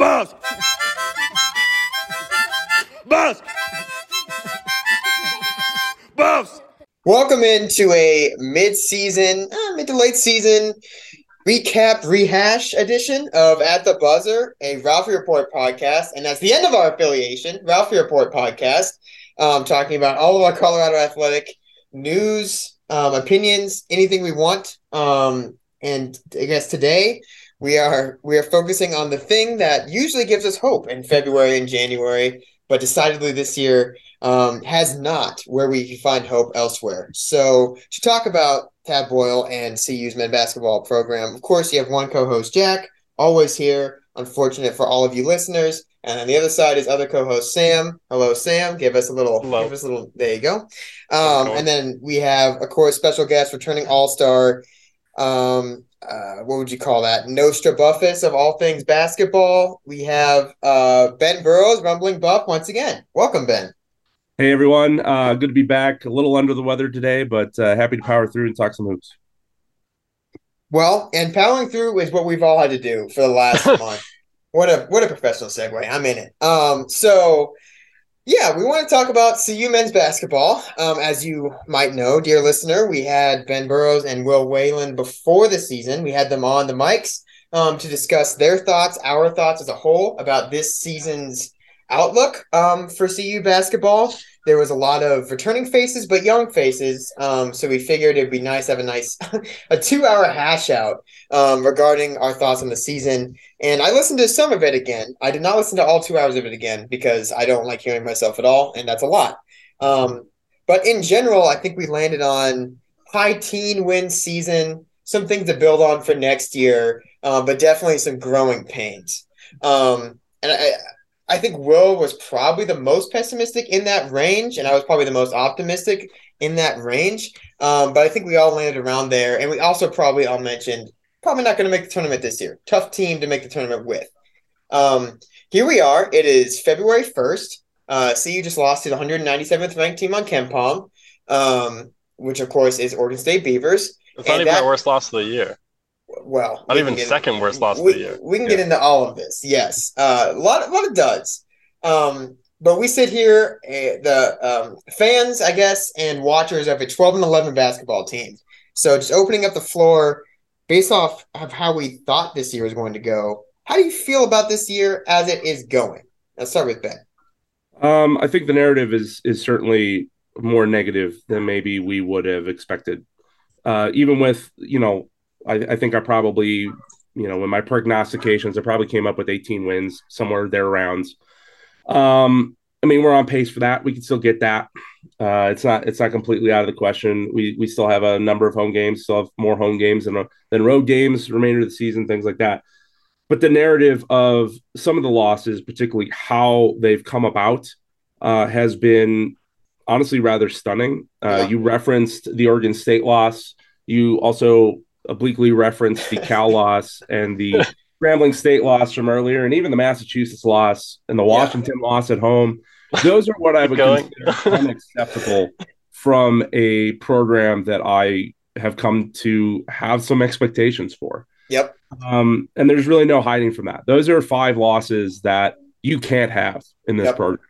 Buzz! Buzz! Buzz! Welcome into a mid-season, uh, mid to late season recap rehash edition of At the Buzzer, a Ralphie Report podcast, and that's the end of our affiliation, Ralphie Report podcast, um, talking about all of our Colorado athletic news, um, opinions, anything we want. Um, and I guess today we are we are focusing on the thing that usually gives us hope in February and January, but decidedly this year um, has not, where we can find hope elsewhere. So to talk about Tad Boyle and CU's men basketball program, of course, you have one co-host Jack, always here. Unfortunate for all of you listeners. And on the other side is other co-host Sam. Hello, Sam. Give us a little. Hello. Give us a little. There you go. Um, and then we have, of course, special guest, returning All-Star. Um, uh, what would you call that? Nostra Buffus of all things basketball. We have uh, Ben Burrows, Rumbling Buff, once again. Welcome, Ben. Hey everyone, uh, good to be back. A little under the weather today, but uh, happy to power through and talk some hoops. Well, and powering through is what we've all had to do for the last month. What a what a professional segue. I'm in it. Um, so yeah, we want to talk about CU men's basketball. Um, as you might know, dear listener, we had Ben Burrows and Will Whalen before the season. We had them on the mics um, to discuss their thoughts, our thoughts as a whole about this season's outlook um, for CU basketball. There was a lot of returning faces, but young faces. Um, so we figured it'd be nice to have a nice a two hour hash out um, regarding our thoughts on the season. And I listened to some of it again. I did not listen to all two hours of it again because I don't like hearing myself at all, and that's a lot. Um, but in general, I think we landed on high teen win season, some things to build on for next year, uh, but definitely some growing pains. Um, and I, I think Will was probably the most pessimistic in that range, and I was probably the most optimistic in that range. Um, but I think we all landed around there, and we also probably all mentioned probably not going to make the tournament this year. Tough team to make the tournament with. Um, here we are. It is February first. Uh, CU just lost to the 197th ranked team on KenPom, um, which of course is Oregon State Beavers. It's not And even that- our worst loss of the year. Well, Not we even can get- second worst loss of we, the year. We can Yeah. get into all of this. Yes, uh, a lot, a lot of duds. Um, but we sit here, uh, the um, fans, I guess, and watchers of a 12 and 11 basketball team. So just opening up the floor based off of how we thought this year was going to go. How do you feel about this year as it is going? Let's start with Ben. Um, I think the narrative is is certainly more negative than maybe we would have expected. Uh, even with you know, I, I think I probably you know in my prognostications I probably came up with 18 wins somewhere there rounds. Um, I mean we're on pace for that. We can still get that. Uh, it's not it's not completely out of the question. We we still have a number of home games, still have more home games than than road games, remainder of the season, things like that. But the narrative of some of the losses, particularly how they've come about, uh, has been honestly rather stunning. Uh, Yeah. You referenced the Oregon State loss. You also obliquely referenced the Cal loss and the Grambling State loss from earlier, and even the Massachusetts loss and the Washington loss at home. Those are what I would consider unacceptable from a program that I have come to have some expectations for. Yep. Um, and there's really no hiding from that. Those are five losses that you can't have in this Yep. program.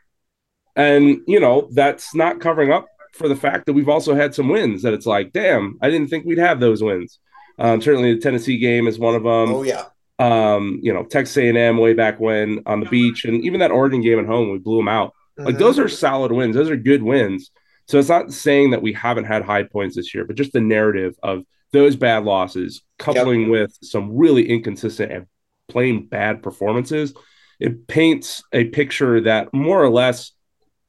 And, you know, that's not covering up for the fact that we've also had some wins that it's like, damn, I didn't think we'd have those wins. Um, certainly the Tennessee game is one of them. oh yeah. Um, you know, Texas A&M way back when on the beach, and even that Oregon game at home, we blew them out. Like Mhm. those are solid wins. Those are good wins. So it's not saying that we haven't had high points this year, but just the narrative of those bad losses coupling with some really inconsistent and plain bad performances, it paints a picture that more or less,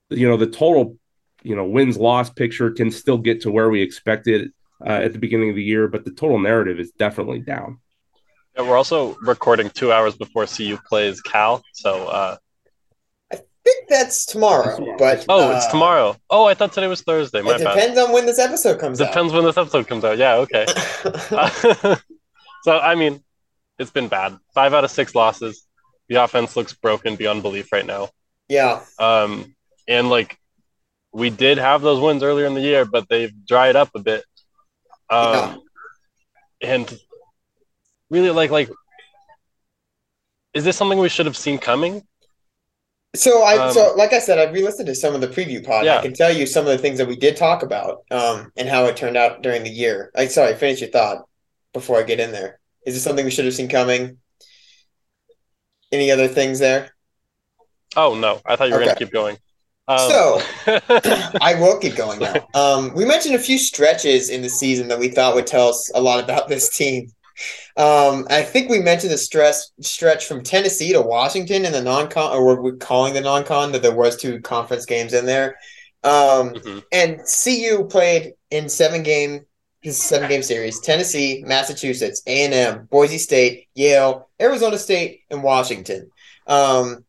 you know, the total, you know, wins loss picture can still get to where we expected uh, at the beginning of the year, but the total narrative is definitely down. Yeah, we're also recording two hours before CU plays Cal. So, uh, I think that's tomorrow, tomorrow. but oh, it's uh, tomorrow. Oh, I thought today was Thursday. My It bad. depends on when this episode comes out. Depends when this episode comes out. Yeah, okay. out. so, I mean, it's been bad. Five out of six losses. The offense looks broken beyond belief right now. yeah. Um, and like, we did have those wins earlier in the year, but they've dried up a bit. Um, and really, like, like, is this something we should have seen coming? So I Um, so like I said, I've re-listened to some of the preview pod. Yeah. I can tell you some of the things that we did talk about, um, and how it turned out during the year. I sorry, finish your thought before I get in there. Is this something we should have seen coming? Any other things there? Oh no, I thought you were going to keep going. Um, So- I will keep going now. Um, we mentioned a few stretches in the season that we thought would tell us a lot about this team. Um, I think we mentioned the stress stretch from Tennessee to Washington in the non-con, or we're calling the non-con, that there was two conference games in there. Um, Mhm. and CU played in seven game seven game series: Tennessee, Massachusetts, A and M, Boise State, Yale, Arizona State, and Washington. Um,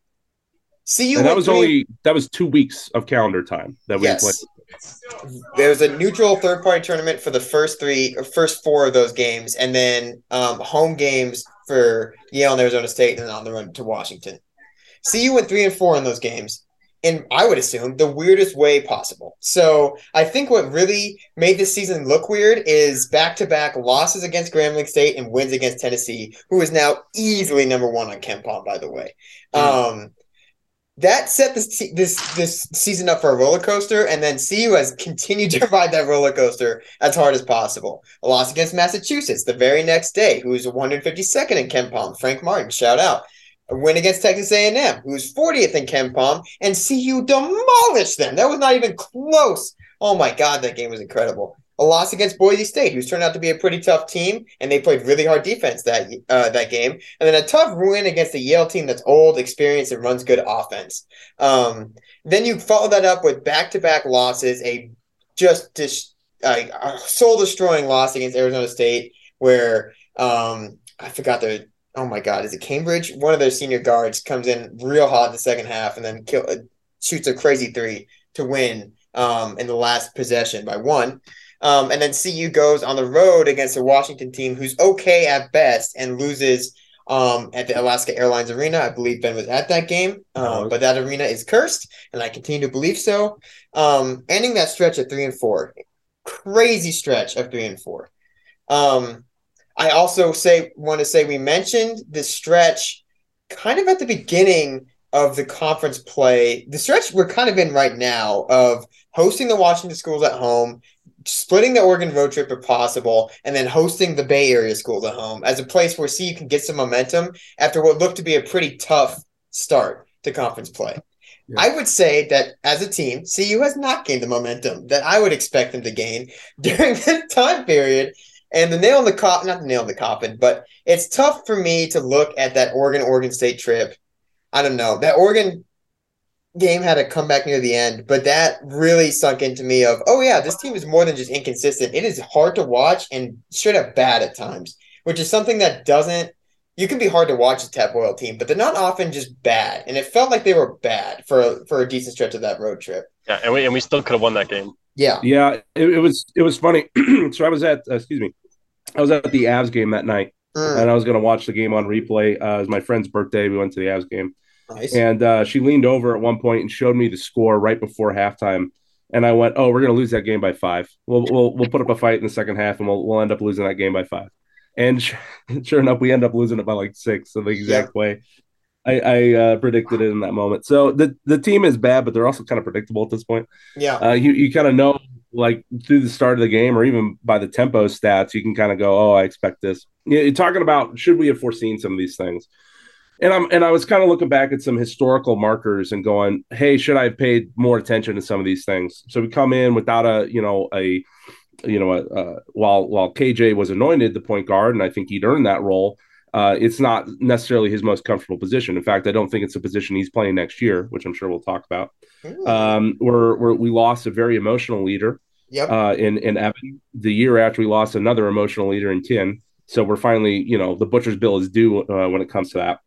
CU and that was three- only that was two weeks of calendar time that we Yes. played. There was a neutral third party tournament for the first three, first four of those games, and then um, home games for Yale and Arizona State, and then on the run to Washington. See you went three and four in those games, in I would assume the weirdest way possible. So I think what really made this season look weird is back to back losses against Grambling State and wins against Tennessee, who is now easily number one on KenPom, by the way. Um, that set this this this season up for a roller coaster, and then CU has continued to ride that roller coaster as hard as possible. A loss against Massachusetts the very next day, who's 152nd in KenPom. Frank Martin, shout out. A win against Texas A&M, who's 40th in KenPom, and CU demolished them. That was not even close. Oh my God, that game was incredible. A loss against Boise State, who's turned out to be a pretty tough team, and they played really hard defense that uh, that game. And then a tough win against a Yale team that's old, experienced, and runs good offense. Um, then you follow that up with back-to-back losses, a just dis- uh, a soul-destroying loss against Arizona State, where um, I forgot the oh my god, is it Cambridge? One of their senior guards comes in real hot in the second half and then kill, shoots a crazy three to win um, in the last possession by one. Um, and then CU goes on the road against a Washington team who's okay at best and loses um, at the Alaska Airlines Arena. I believe Ben was at that game, um, but that arena is cursed, and I continue to believe so. Um, ending that stretch at three and four, crazy stretch of three and four. Um, I also say want to say we mentioned the stretch kind of at the beginning of the conference play. The stretch we're kind of in right now of hosting the Washington schools at home, splitting the Oregon road trip if possible, and then hosting the Bay Area school at home as a place where CU can get some momentum after what looked to be a pretty tough start to conference play. Yeah. I would say that as a team, CU has not gained the momentum that I would expect them to gain during this time period. And the nail in the coffin, not the nail in the coffin, but it's tough for me to look at that Oregon Oregon State trip. I don't know. That Oregon game had a comeback near the end, but that really sunk into me of, oh yeah, this team is more than just inconsistent. It is hard to watch and straight up bad at times, which is something that doesn't you can be hard to watch a Tad Boyle team, but they're not often just bad. And it felt like they were bad for for a decent stretch of that road trip. Yeah, and we and we still could have won that game. Yeah, yeah. It, it was it was funny. so I was at uh, excuse me, I was at the Avs game that night, mm. and I was going to watch the game on replay. Uh, it was my friend's birthday. We went to the Avs game, nice. and uh, she leaned over at one point and showed me the score right before halftime. And I went, "Oh, we're going to lose that game by five. We'll we'll we'll put up a fight in the second half, and we'll we'll end up losing that game by five. And sure enough, we end up losing it by like six, so the exact yeah. way I, I uh, predicted it in that moment. So the the team is bad, but they're also kind of predictable at this point. Yeah, uh, you you kind of know like through the start of the game, or even by the tempo stats, you can kind of go, "Oh, I expect this." You're talking about should we have foreseen some of these things? And I'm and I was kind of looking back at some historical markers and going, "Hey, should I have paid more attention to some of these things?" So we come in without a you know a you know, uh, while while KJ was anointed the point guard, and I think he'd earned that role. Uh, it's not necessarily his most comfortable position. In fact, I don't think it's a position he's playing next year, which I'm sure we'll talk about. Um, we're, we're, we lost a very emotional leader yep. uh, in in Evan. The year after, we lost another emotional leader in Kin. So we're finally, you know, the butcher's bill is due uh, when it comes to that.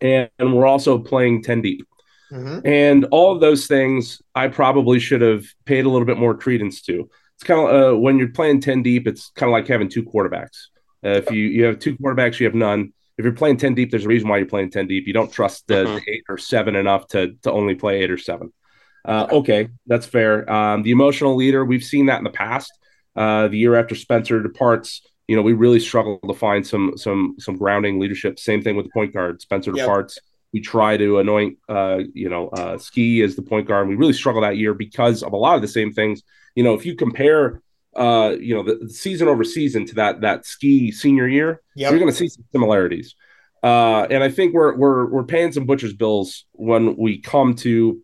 And, and we're also playing 10 deep. Mm-hmm. And all of those things I probably should have paid a little bit more credence to it's kind of uh, when you're playing 10 deep, it's kind of like having two quarterbacks. Uh, if you, you have two quarterbacks, you have none. If you're playing 10 deep, there's a reason why you're playing 10 deep. You don't trust the, mm-hmm. the eight or seven enough to, to only play eight or seven. Uh, okay, that's fair. Um, the emotional leader, we've seen that in the past. Uh, the year after Spencer departs, you know, we really struggle to find some some some grounding leadership. Same thing with the point guard. Spencer yep. departs. We try to anoint, uh, you know, uh, Ski as the point guard. And We really struggle that year because of a lot of the same things you know, if you compare uh, you know, the, the season over season to that that ski senior year, yep. you're going to see some similarities. Uh, and I think we're we're we're paying some butcher's bills when we come to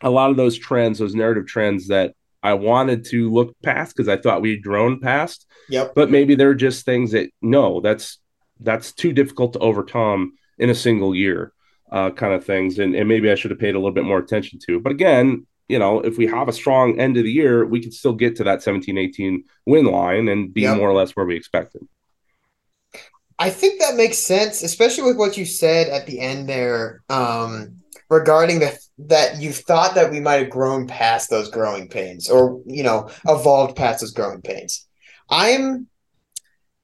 a lot of those trends, those narrative trends that I wanted to look past because I thought we'd grown past. Yep. But maybe they're just things that no, that's that's too difficult to overcome in a single year, uh, kind of things. And and maybe I should have paid a little bit more attention to. But again, you know, if we have a strong end of the year, we could still get to that 17 18 win line and be yep. more or less where we expected. I think that makes sense, especially with what you said at the end there um, regarding the that you've thought that we might have grown past those growing pains or, you know, evolved past those growing pains. I'm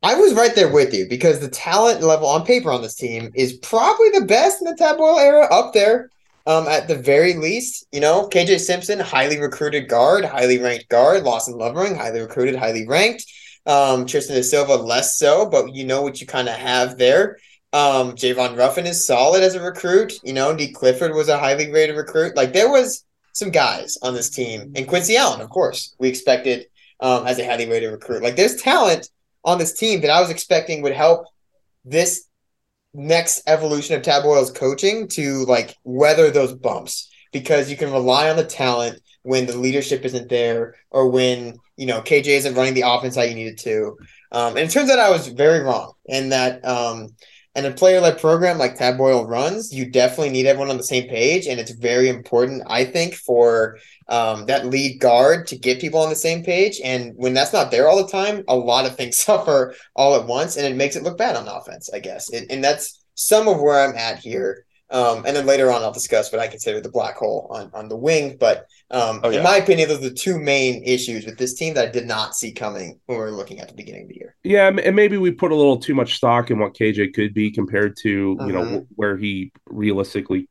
I was right there with you because the talent level on paper on this team is probably the best in the Tad era up there. Um, at the very least, you know, KJ Simpson, highly recruited guard, highly ranked guard. Lawson Lovering, highly recruited, highly ranked. Um, Tristan da Silva, less so, but you know what you kind of have there. Um, Javon Ruffin is solid as a recruit. You know, Nique Clifford was a highly rated recruit. Like there was some guys on this team, and Quincy Allen, of course, we expected um, as a highly rated recruit. Like there's talent on this team that I was expecting would help this next evolution of Tad coaching to like weather those bumps because you can rely on the talent when the leadership isn't there or when you know KJ isn't running the offense how you needed to. Um, and it turns out I was very wrong, and that um, and a player led program like Tad Boyle runs, you definitely need everyone on the same page, and it's very important, I think, for um, that lead guard to get people on the same page. And when that's not there all the time, a lot of things suffer all at once, and it makes it look bad on offense, I guess. It, and that's some of where I'm at here. Um, and then later on, I'll discuss what I consider the black hole on, on the wing. But um, oh, yeah. in my opinion, those are the two main issues with this team that I did not see coming when we were looking at the beginning of the year. Yeah, and maybe we put a little too much stock in what KJ could be compared to you know mm-hmm. where he realistically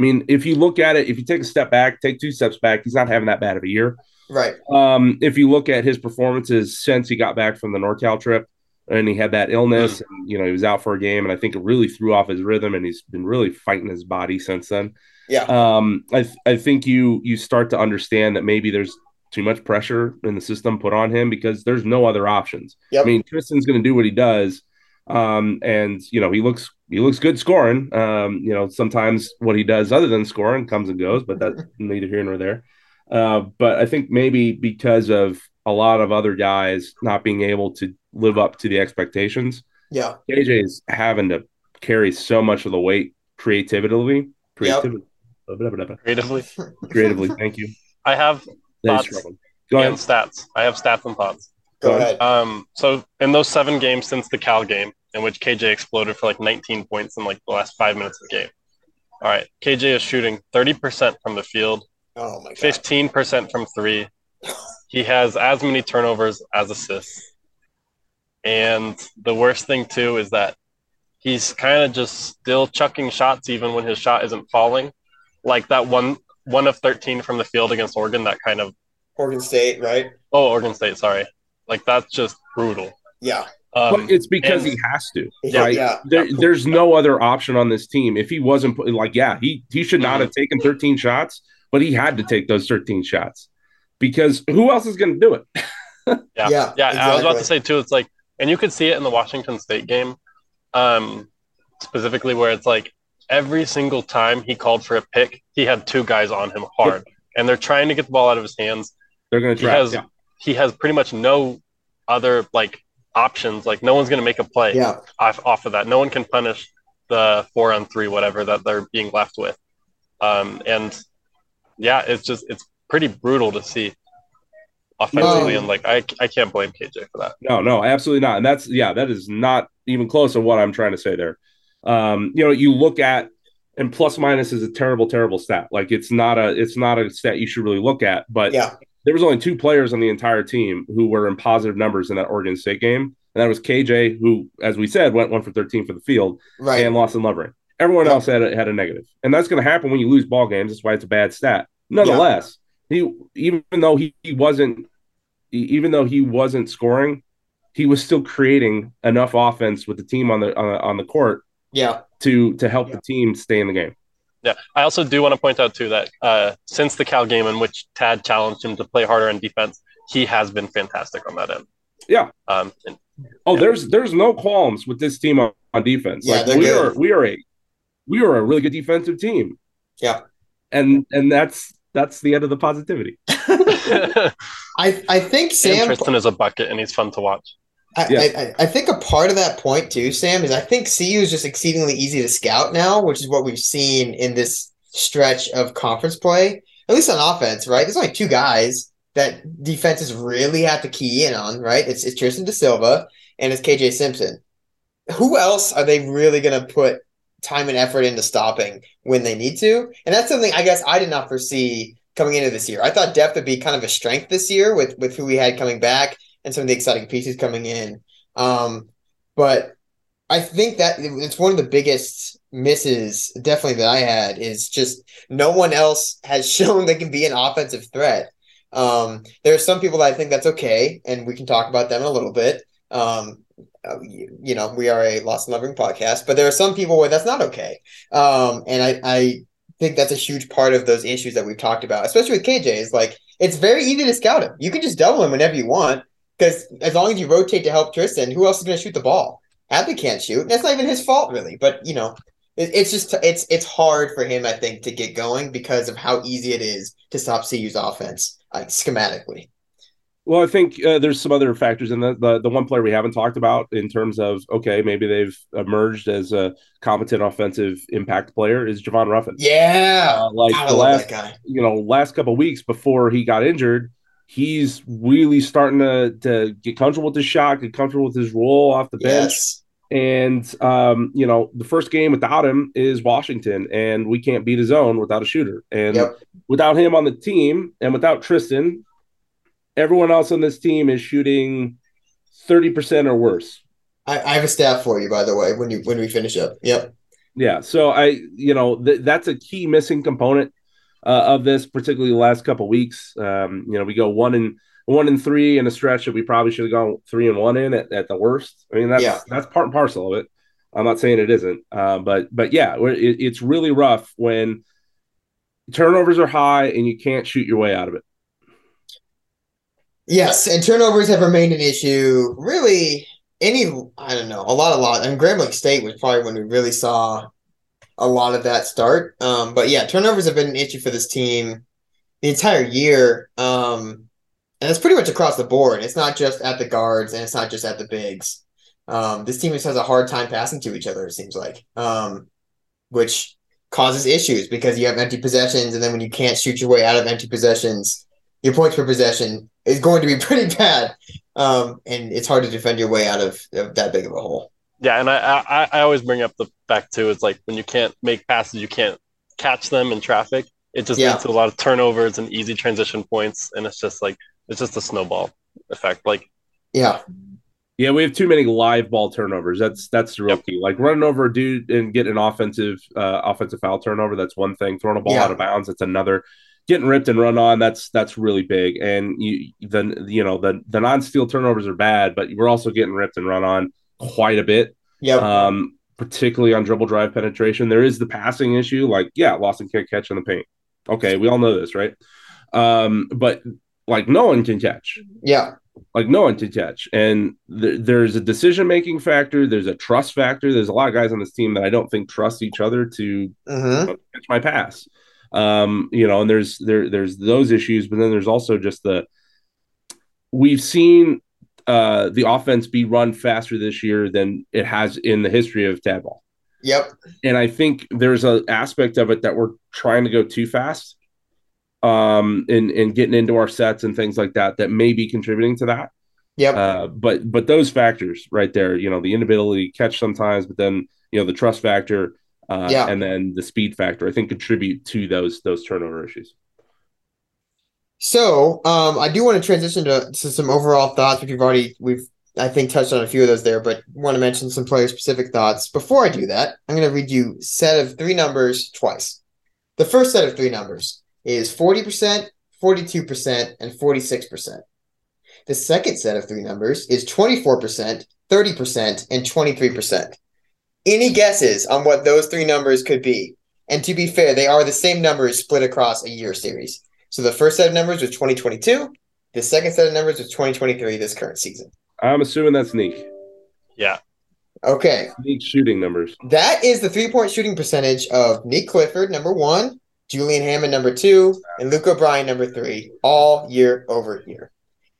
I mean, if you look at it, if you take a step back, take two steps back, he's not having that bad of a year. Right. Um, if you look at his performances since he got back from the NorCal trip and he had that illness and, you know, he was out for a game and I think it really threw off his rhythm and he's been really fighting his body since then. Yeah. Um, I, th- I think you, you start to understand that maybe there's too much pressure in the system put on him because there's no other options. Yep. I mean, Tristan's going to do what he does. Um, and you know, he looks he looks good scoring. Um, you know, sometimes what he does other than scoring comes and goes, but that's neither here nor there. Uh, but I think maybe because of a lot of other guys not being able to live up to the expectations, yeah, KJ is having to carry so much of the weight creatively, yep. Creatively, creatively. Thank you. I have thoughts Go ahead. stats. I have stats and thoughts. Go ahead. Um, so in those seven games since the Cal game, in which KJ exploded for like 19 points in like the last five minutes of the game. All right, KJ is shooting 30% from the field, Oh my god. 15% from three. He has as many turnovers as assists. And the worst thing too is that he's kind of just still chucking shots even when his shot isn't falling. Like that one one of 13 from the field against Oregon that kind of Oregon State, right? oh Oregon State, sorry. Like that's just brutal. Yeah. Um, but it's because and- he has to. Yeah, right? yeah. There, there's no other option on this team. If he wasn't like, yeah, he he should not have taken 13 shots, but he had to take those 13 shots because who else is going to do it? Yeah, Yeah, yeah. I was about to say too. It's like, and you could see it in the Washington State game, um, specifically where it's like every single time he called for a pick, he had two guys on him hard, and they're trying to get the ball out of his hands. They're going to He try. has yeah. he has pretty much no other like options. Like no one's going to make a play Yeah. off off of that. No one can punish the four on three whatever that they're being left with. Um, and yeah, it's just it's pretty brutal to see offensively, and like I I can't blame KJ for that. No, no, absolutely not. And that's yeah, that is not even close to what I'm trying to say there. Um, you know, you look at and plus minus is a terrible, terrible stat. Like it's not a it's not a stat you should really look at. But Yeah. there was only two players on the entire team who were in positive numbers in that Oregon State game, and that was KJ, who, as we said, went one for 13 for the field, Right. and Lawson Lovering. Everyone Yeah. else had a, had a negative, and that's going to happen when you lose ball games. That's why it's a bad stat. Nonetheless, he even though he, he wasn't even though he wasn't scoring, he was still creating enough offense with the team on the on, the- on the court yeah. to to help the team stay in the game. Yeah, I also do want to point out too that uh, since the Cal game in which Tad challenged him to play harder on defense, he has been fantastic on that end. Yeah. Um, and Oh, there's there's no qualms with this team on, on defense. Yeah, like we good. are we are a we are a really good defensive team. Yeah. And and that's that's the end of the positivity. I I think and Sam Tristan is a bucket and he's fun to watch. I, Yeah. I, I- think a part of that point too, Sam, is I think CU is just exceedingly easy to scout now, which is what we've seen in this stretch of conference play, at least on offense, right? There's only two guys that defenses really have to key in on, right? It's, it's Tristan De Silva and it's KJ Simpson. Who else are they really going to put time and effort into stopping when they need to? And that's something I guess I did not foresee coming into this year. I thought depth would be kind of a strength this year with with who we had coming back and some of the exciting pieces coming in. Um, but I think that it's one of the biggest misses, definitely that I had, is just no one else has shown they can be an offensive threat. Um, there are some people that I think that's okay, and we can talk about them a little bit. Um, uh, you, you know, we are a Lawson Lovering podcast, but there are some people where that's not okay. Um, and I, I think that's a huge part of those issues that we've talked about, especially with KJ. Is like it's very easy to scout him. You can just double him whenever you want because as long as you rotate to help Tristan, who else is going to shoot the ball? Hadley can't shoot. That's not even his fault, really. But you know, it, it's just it's it's hard for him, I think, to get going because of how easy it is to stop CU's offense like schematically. Well, I think uh, there's some other factors in the, the the one player we haven't talked about in terms of okay, maybe they've emerged as a competent offensive impact player is Javon Ruffin. Yeah, Uh, like I the last guy. you know last couple weeks before he got injured, he's really starting to to get comfortable with his shot, get comfortable with his role off the bench. Yes, And um, you know, the first game without him is Washington, and we can't beat his own without a shooter. And Yep. without him on the team, and without Tristan, everyone else on this team is shooting thirty percent or worse. I, I have a stat for you, by the way. When you when we finish up, yep. Yeah, so I, you know, th- that's a key missing component uh, of this, particularly the last couple weeks. Um, you know, we go one and one and three in a stretch that we probably should have gone three and one in at, at the worst. I mean, that's Yeah. that's part and parcel of it. I'm not saying it isn't, uh, but but yeah, it, it's really rough when turnovers are high and you can't shoot your way out of it. Yes, and turnovers have remained an issue. Really, any I don't know, a lot, a lot. And Grambling State was probably when we really saw a lot of that start. Um, but yeah, turnovers have been an issue for this team the entire year. Um, and it's pretty much across the board. It's not just at the guards, and it's not just at the bigs. Um, this team just has a hard time passing to each other. It seems like, um, which causes issues because you have empty possessions, and then when you can't shoot your way out of empty possessions, your points per possession is going to be pretty bad. Um, and it's hard to defend your way out of, of that big of a hole. Yeah, and I, I I always bring up the fact too. It's like when you can't make passes, you can't catch them in traffic. It just Yeah. leads to a lot of turnovers and easy transition points, and it's just like it's just a snowball effect. Like Yeah. Yeah, we have too many live ball turnovers. That's that's the real key. Like running over a dude and getting an offensive uh, offensive foul turnover. That's one thing. Throwing a ball Yeah. out of bounds. That's another. Getting ripped and run on. That's that's really big. And you the you know the the non steal turnovers are bad, but we're also getting ripped and run on quite a bit. Yeah. Um, particularly on dribble drive penetration. There is the passing issue. Like yeah, Lawson can't catch in the paint. Okay, we all know this, right? Um, but like no one can catch yeah. like no one can catch. And th- there's a decision making factor. There's a trust factor. There's a lot of guys on this team that I don't think trust each other to hmm catch my pass. Um, you know, and there's there there's those issues, but then there's also just the we've seen uh the offense be run faster this year than it has in the history of Tad Ball. Yep. And I think there's an aspect of it that we're trying to go too fast um and and getting into our sets and things like that that may be contributing to that. Yep. Uh, but but those factors right there, you know, the inability to catch sometimes, but then you know the trust factor, uh, Yeah. and then the speed factor, I think contribute to those those turnover issues. So, um, I do want to transition to, to some overall thoughts, which we've already we've I think touched on a few of those there, but want to mention some player specific thoughts. Before I do that, I'm going to read you set of three numbers twice. The first set of three numbers is 40%, 42%, and 46%. The second set of three numbers is 24%, 30%, and 23%. Any guesses on what those three numbers could be? And to be fair, they are the same numbers split across a year series. So the first set of numbers was 2022. The second set of numbers was 2023, this current season. I'm assuming that's Nique. yeah, Okay. Neek shooting numbers. That is the three point shooting percentage of Nique Clifford, number one, Julian Hammond, number two, and Luke O'Brien, number three, all year over year.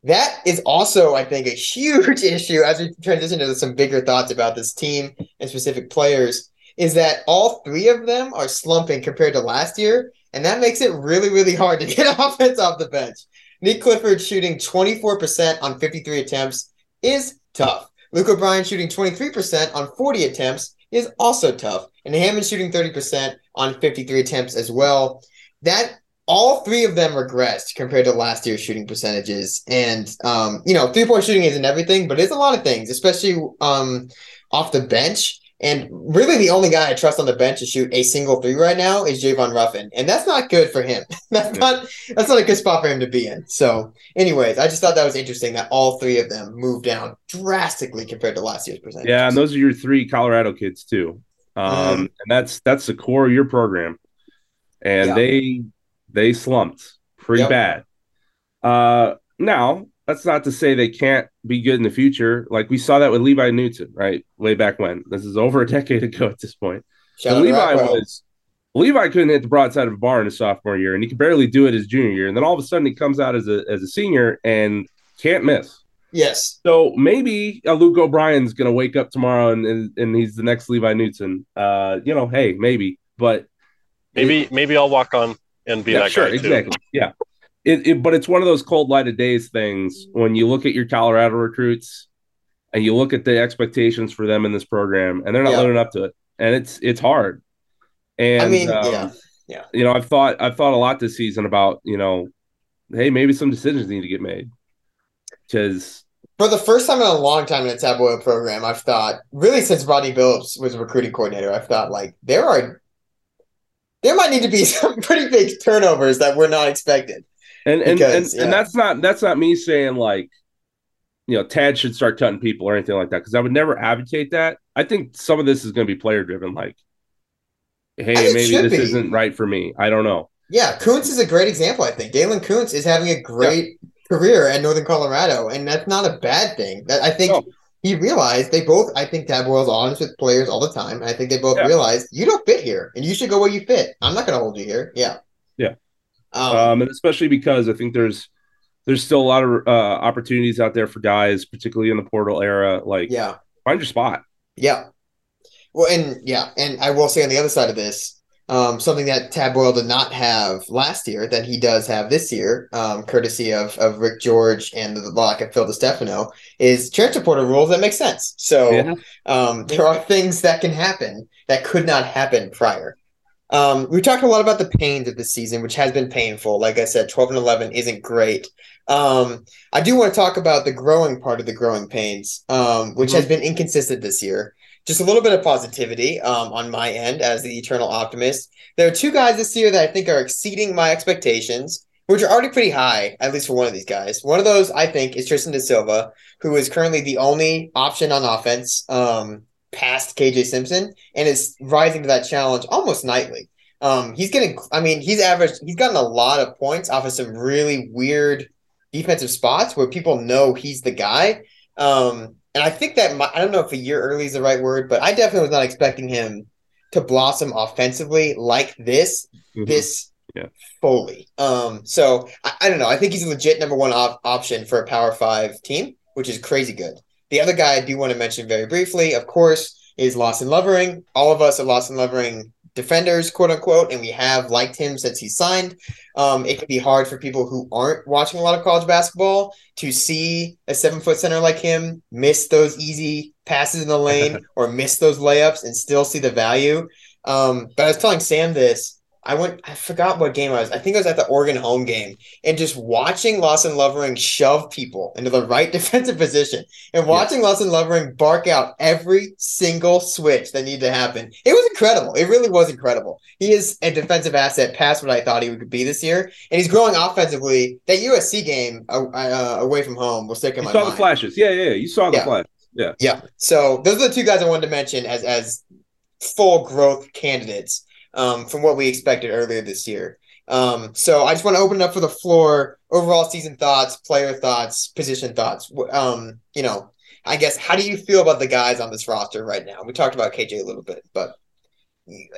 That is also, I think, a huge issue as we transition to some bigger thoughts about this team and specific players. Is that all three of them are slumping compared to last year, and that makes it really, really hard to get offense off the bench. Nique Clifford shooting 24% on 53 attempts is tough. Luke O'Brien shooting 23% on 40 attempts is also tough. And Hammond shooting 30% on 53 attempts as well. That all three of them regressed compared to last year's shooting percentages. And um, you know, three-point shooting isn't everything, but it's a lot of things, especially um off the bench. And really the only guy I trust on the bench to shoot a single three right now is Javon Ruffin. And that's not good for him. that's not that's not a good spot for him to be in. So anyways, I just thought that was interesting that all three of them moved down drastically compared to last year's percentage. Yeah, and those are your three Colorado kids too. Um, Mhm. and that's that's the core of your program, and Yeah. they they slumped pretty Yep. bad. Uh, now that's not to say they can't be good in the future. Like we saw that with Levi Newton, right? Way back when. This is over a decade ago at this point. Shout And out Levi Rockwell. was Levi couldn't hit the broadside of a bar in his sophomore year, and he could barely do it his junior year. And then all of a sudden, he comes out as a as a senior and can't miss. Yes. So maybe uh, Luke O'Brien's going to wake up tomorrow and, and and he's the next Levi Newton. Uh, you know, hey, maybe, but maybe maybe I'll walk on and be yeah, that sure, guy too. exactly, yeah. It, it, but it's one of those cold light of days things when you look at your Colorado recruits and you look at the expectations for them in this program, and they're not Yeah. living up to it, and it's it's hard. And I mean, um, yeah. Yeah. you know, I've thought I've thought a lot this season about you know, hey, maybe some decisions need to get made because For the first time in a long time in a Tad Boyle program, I've thought, really since Rodney Billups was a recruiting coordinator, I've thought like there are there might need to be some pretty big turnovers that were not expected. And and Because, and, yeah. and that's not that's not me saying like you know Tad should start cutting people or anything like that because I would never advocate that. I think some of this is going to be player driven. Like, hey, maybe this be. isn't right for me. I don't know. Yeah, Kountz is a great example, I think. Daylen Kountz is having a great career at Northern Colorado, and that's not a bad thing. That I think No. he realized they both I think Tad Boyle's honest with players all the time. I think they both Yeah. realized you don't fit here and you should go where you fit. I'm not gonna hold you here. Yeah. Yeah. Um, Um, and especially because I think there's there's still a lot of uh, opportunities out there for guys, particularly in the portal era. Like, yeah. find your spot. Yeah. Well, and yeah, and I will say on the other side of this, Um, something that Tad Boyle did not have last year that he does have this year, um, courtesy of, of Rick George and the lock of Phil DiStefano, is transfer portal rules that make sense. So Yeah. um, there are things that can happen that could not happen prior. Um, we talked a lot about the pains of this season, which has been painful. Like I said, 12 and 11 isn't great. Um, I do want to talk about the growing part of the growing pains, um, which has been inconsistent this year. Just a little bit of positivity um, on my end as the eternal optimist. There are two guys this year that I think are exceeding my expectations, which are already pretty high, at least for one of these guys. One of those, I think, is Tristan De Silva, who is currently the only option on offense um, past KJ Simpson and is rising to that challenge almost nightly. Um, he's getting, I mean, he's averaged, he's gotten a lot of points off of some really weird defensive spots where people know he's the guy. Um, and I think that my, I don't know if a year early is the right word, but I definitely was not expecting him to blossom offensively like this, Mhm. this Yeah. fully. Um, so I, I don't know. I think he's a legit number one op- option for a Power Five team, which is crazy good. The other guy I do want to mention very briefly, of course, is Lawson Lovering. All of us are Lawson Lovering defenders, quote unquote, and we have liked him since he signed. Um, it can be hard for people who aren't watching a lot of college basketball to see a seven foot center like him miss those easy passes in the lane or miss those layups and still see the value. Um, but I was telling Sam this. I went. I forgot what game I was. I think I was at the Oregon home game, and just watching Lawson Lovering shove people into the right defensive position, and watching Lawson Lovering bark out every single switch that needed to happen. It was incredible. It really was incredible. He is a defensive asset past what I thought he would be this year, and he's growing offensively. That USC game uh, uh, away from home will stick in You my saw mind. the flashes. Yeah, yeah, yeah. You saw the Yeah. flashes. Yeah. Yeah. So those are the two guys I wanted to mention as as full growth candidates um, from what we expected earlier this year. Um, so I just want to open it up for the floor. Overall season thoughts, player thoughts, position thoughts. Um, you know, I guess how do you feel about the guys on this roster right now? We talked about KJ a little bit, but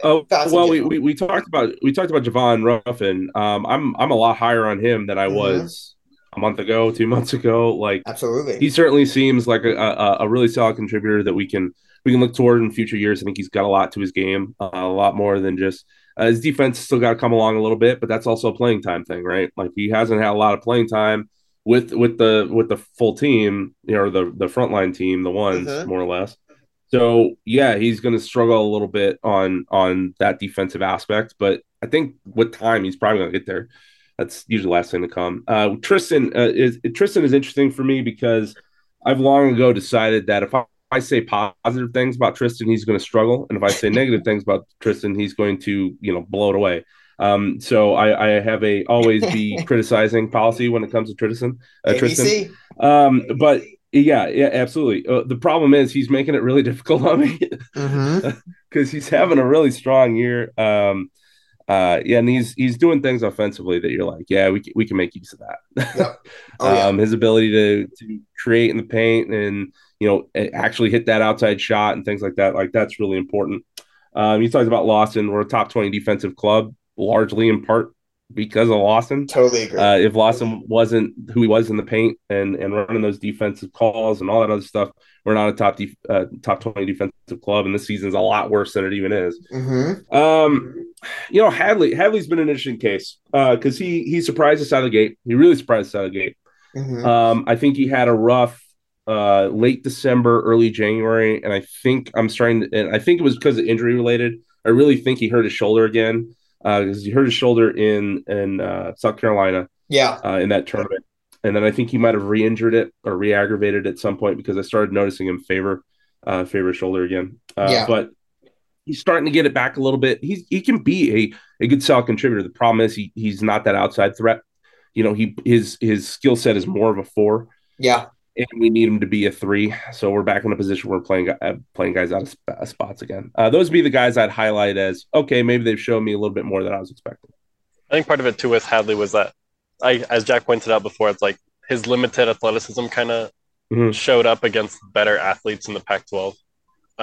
Oh well, we, we, we talked about we talked about Javon Ruffin. Um, I'm I'm a lot higher on him than I Mhm. was a month ago, two months ago. Like absolutely. he certainly seems like a, a, a really solid contributor that we can we can look toward in future years. I think he's got a lot to his game, uh, a lot more than just uh, his defense. Still got to come along a little bit, but that's also a playing time thing, right? Like he hasn't had a lot of playing time with with the with the full team, you know, the the frontline team, the ones Mhm. more or less. So yeah, he's going to struggle a little bit on on that defensive aspect, but I think with time he's probably going to get there. That's usually the last thing to come. Uh, Tristan uh, is Tristan is interesting for me because I've long ago decided that if I, I say positive things about Tristan, he's going to struggle, and if I say negative things about Tristan, he's going to you know blow it away. Um, so I, I have a always be criticizing policy when it comes to Tristan. Uh, Tristan. Um, but yeah, yeah, absolutely. Uh, the problem is he's making it really difficult on me because he's having a really strong year. Um, uh, yeah, and he's he's doing things offensively that you're like, yeah, we can, we can make use of that. Yep. Oh, yeah. um, his ability to to create in the paint and you know actually hit that outside shot and things like that, like that's really important. Um, you talked about Lawson. We're a top twenty defensive club, largely in part because of Lawson. Totally agree. Uh, if Lawson wasn't who he was in the paint and and running those defensive calls and all that other stuff, we're not a top def- uh, top twenty defensive club, and this season's a lot worse than it even is. Mhm. Um, you know, Hadley Hadley's been an interesting case because he he surprised us out of the gate. He really surprised us out of the gate. Mhm. Um, I think he had a rough uh, late December, early January, and I think I'm starting. To, and I think it was because of injury related. I really think he hurt his shoulder again Uh because he hurt his shoulder in in uh, South Carolina yeah. uh, in that tournament, and then I think he might have re-injured it or re-aggravated at some point because I started noticing him favor uh, favor shoulder again. Uh, Yeah. But he's starting to get it back a little bit. He's he can be a a good solid contributor. The problem is he he's not that outside threat. You know, he his his skill set is more of a four, Yeah. And we need him to be a three. So we're back in a position where we're playing uh, playing guys out of sp- uh, spots again. Uh, those would be the guys I'd highlight as okay. Maybe they've shown me a little bit more than I was expecting. I think part of it too with Hadley was that, I, as Jack pointed out before, it's like his limited athleticism kind of Mhm. showed up against better athletes in the Pac-12.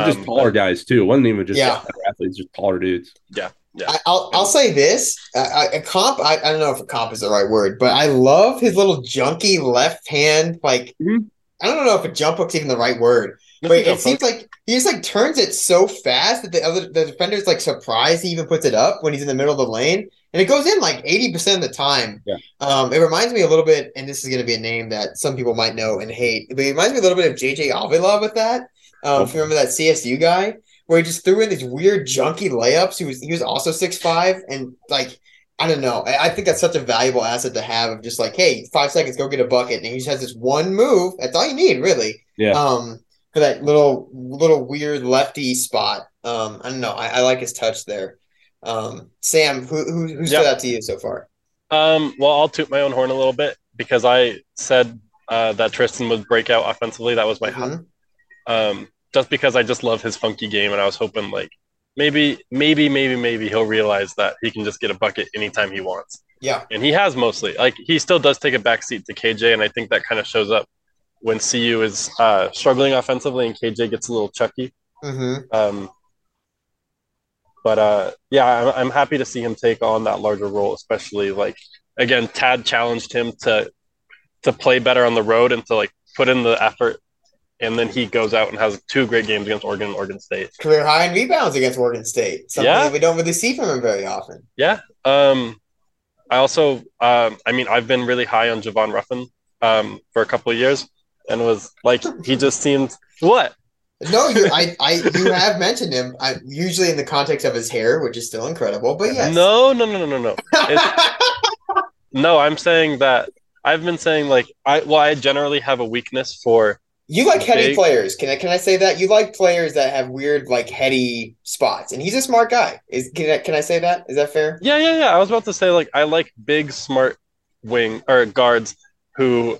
Just Um, taller guys too. It wasn't even just Yeah. athletes, just taller dudes. Yeah, yeah. I, I'll I'll say this: uh, a comp. I, I don't know if a comp is the right word, but I love his little junky left hand, like Mhm. I don't know if a jump hook's even the right word, but it seems like he just like turns it so fast that the other the defender's like surprised he even puts it up when he's in the middle of the lane, and it goes in like eighty percent of the time. Yeah. Um, it reminds me a little bit, and this is going to be a name that some people might know and hate, but it reminds me a little bit of JJ Avila with that. Um, if you remember that CSU guy where he just threw in these weird junky layups. He was he was also six five and like I don't know. I, I think that's such a valuable asset to have of just like, hey, five seconds, go get a bucket, and he just has this one move. That's all you need, really. Yeah. Um, for that little little weird lefty spot. Um, I don't know. I, I like his touch there. Um, Sam, who who, who stood Yeah. out to you so far? Um, well, I'll toot my own horn a little bit because I said uh, that Tristan would break out offensively. That was my Mhm. Um, just because I just love his funky game, and I was hoping like maybe, maybe, maybe, maybe he'll realize that he can just get a bucket anytime he wants, Yeah. and he has mostly. Like he still does take a backseat to KJ, and I think that kind of shows up when CU is uh, struggling offensively and KJ gets a little chucky. Mm-hmm. Um, but uh, yeah, I'm, I'm happy to see him take on that larger role, especially like again, Tad challenged him to to play better on the road and to like put in the effort, and then he goes out and has two great games against Oregon and Oregon State. Career high in rebounds against Oregon State. Something Yeah. that we don't really see from him very often. Yeah. Um, I also, um, I mean, I've been really high on Javon Ruffin um, for a couple of years, and was like, he just seemed what? No, you, I, I, you have mentioned him. I, usually in the context of his hair, which is still incredible. But yes, No, no, no, no, no, no. No, I'm saying that I've been saying like I well, I generally have a weakness for you like heady Big- players. Can I, can I say that you like players that have weird, like heady spots? And he's a smart guy. Is can I, can I say that? Is that fair? yeah, yeah, yeah. I was about to say like I like big, smart wing or guards who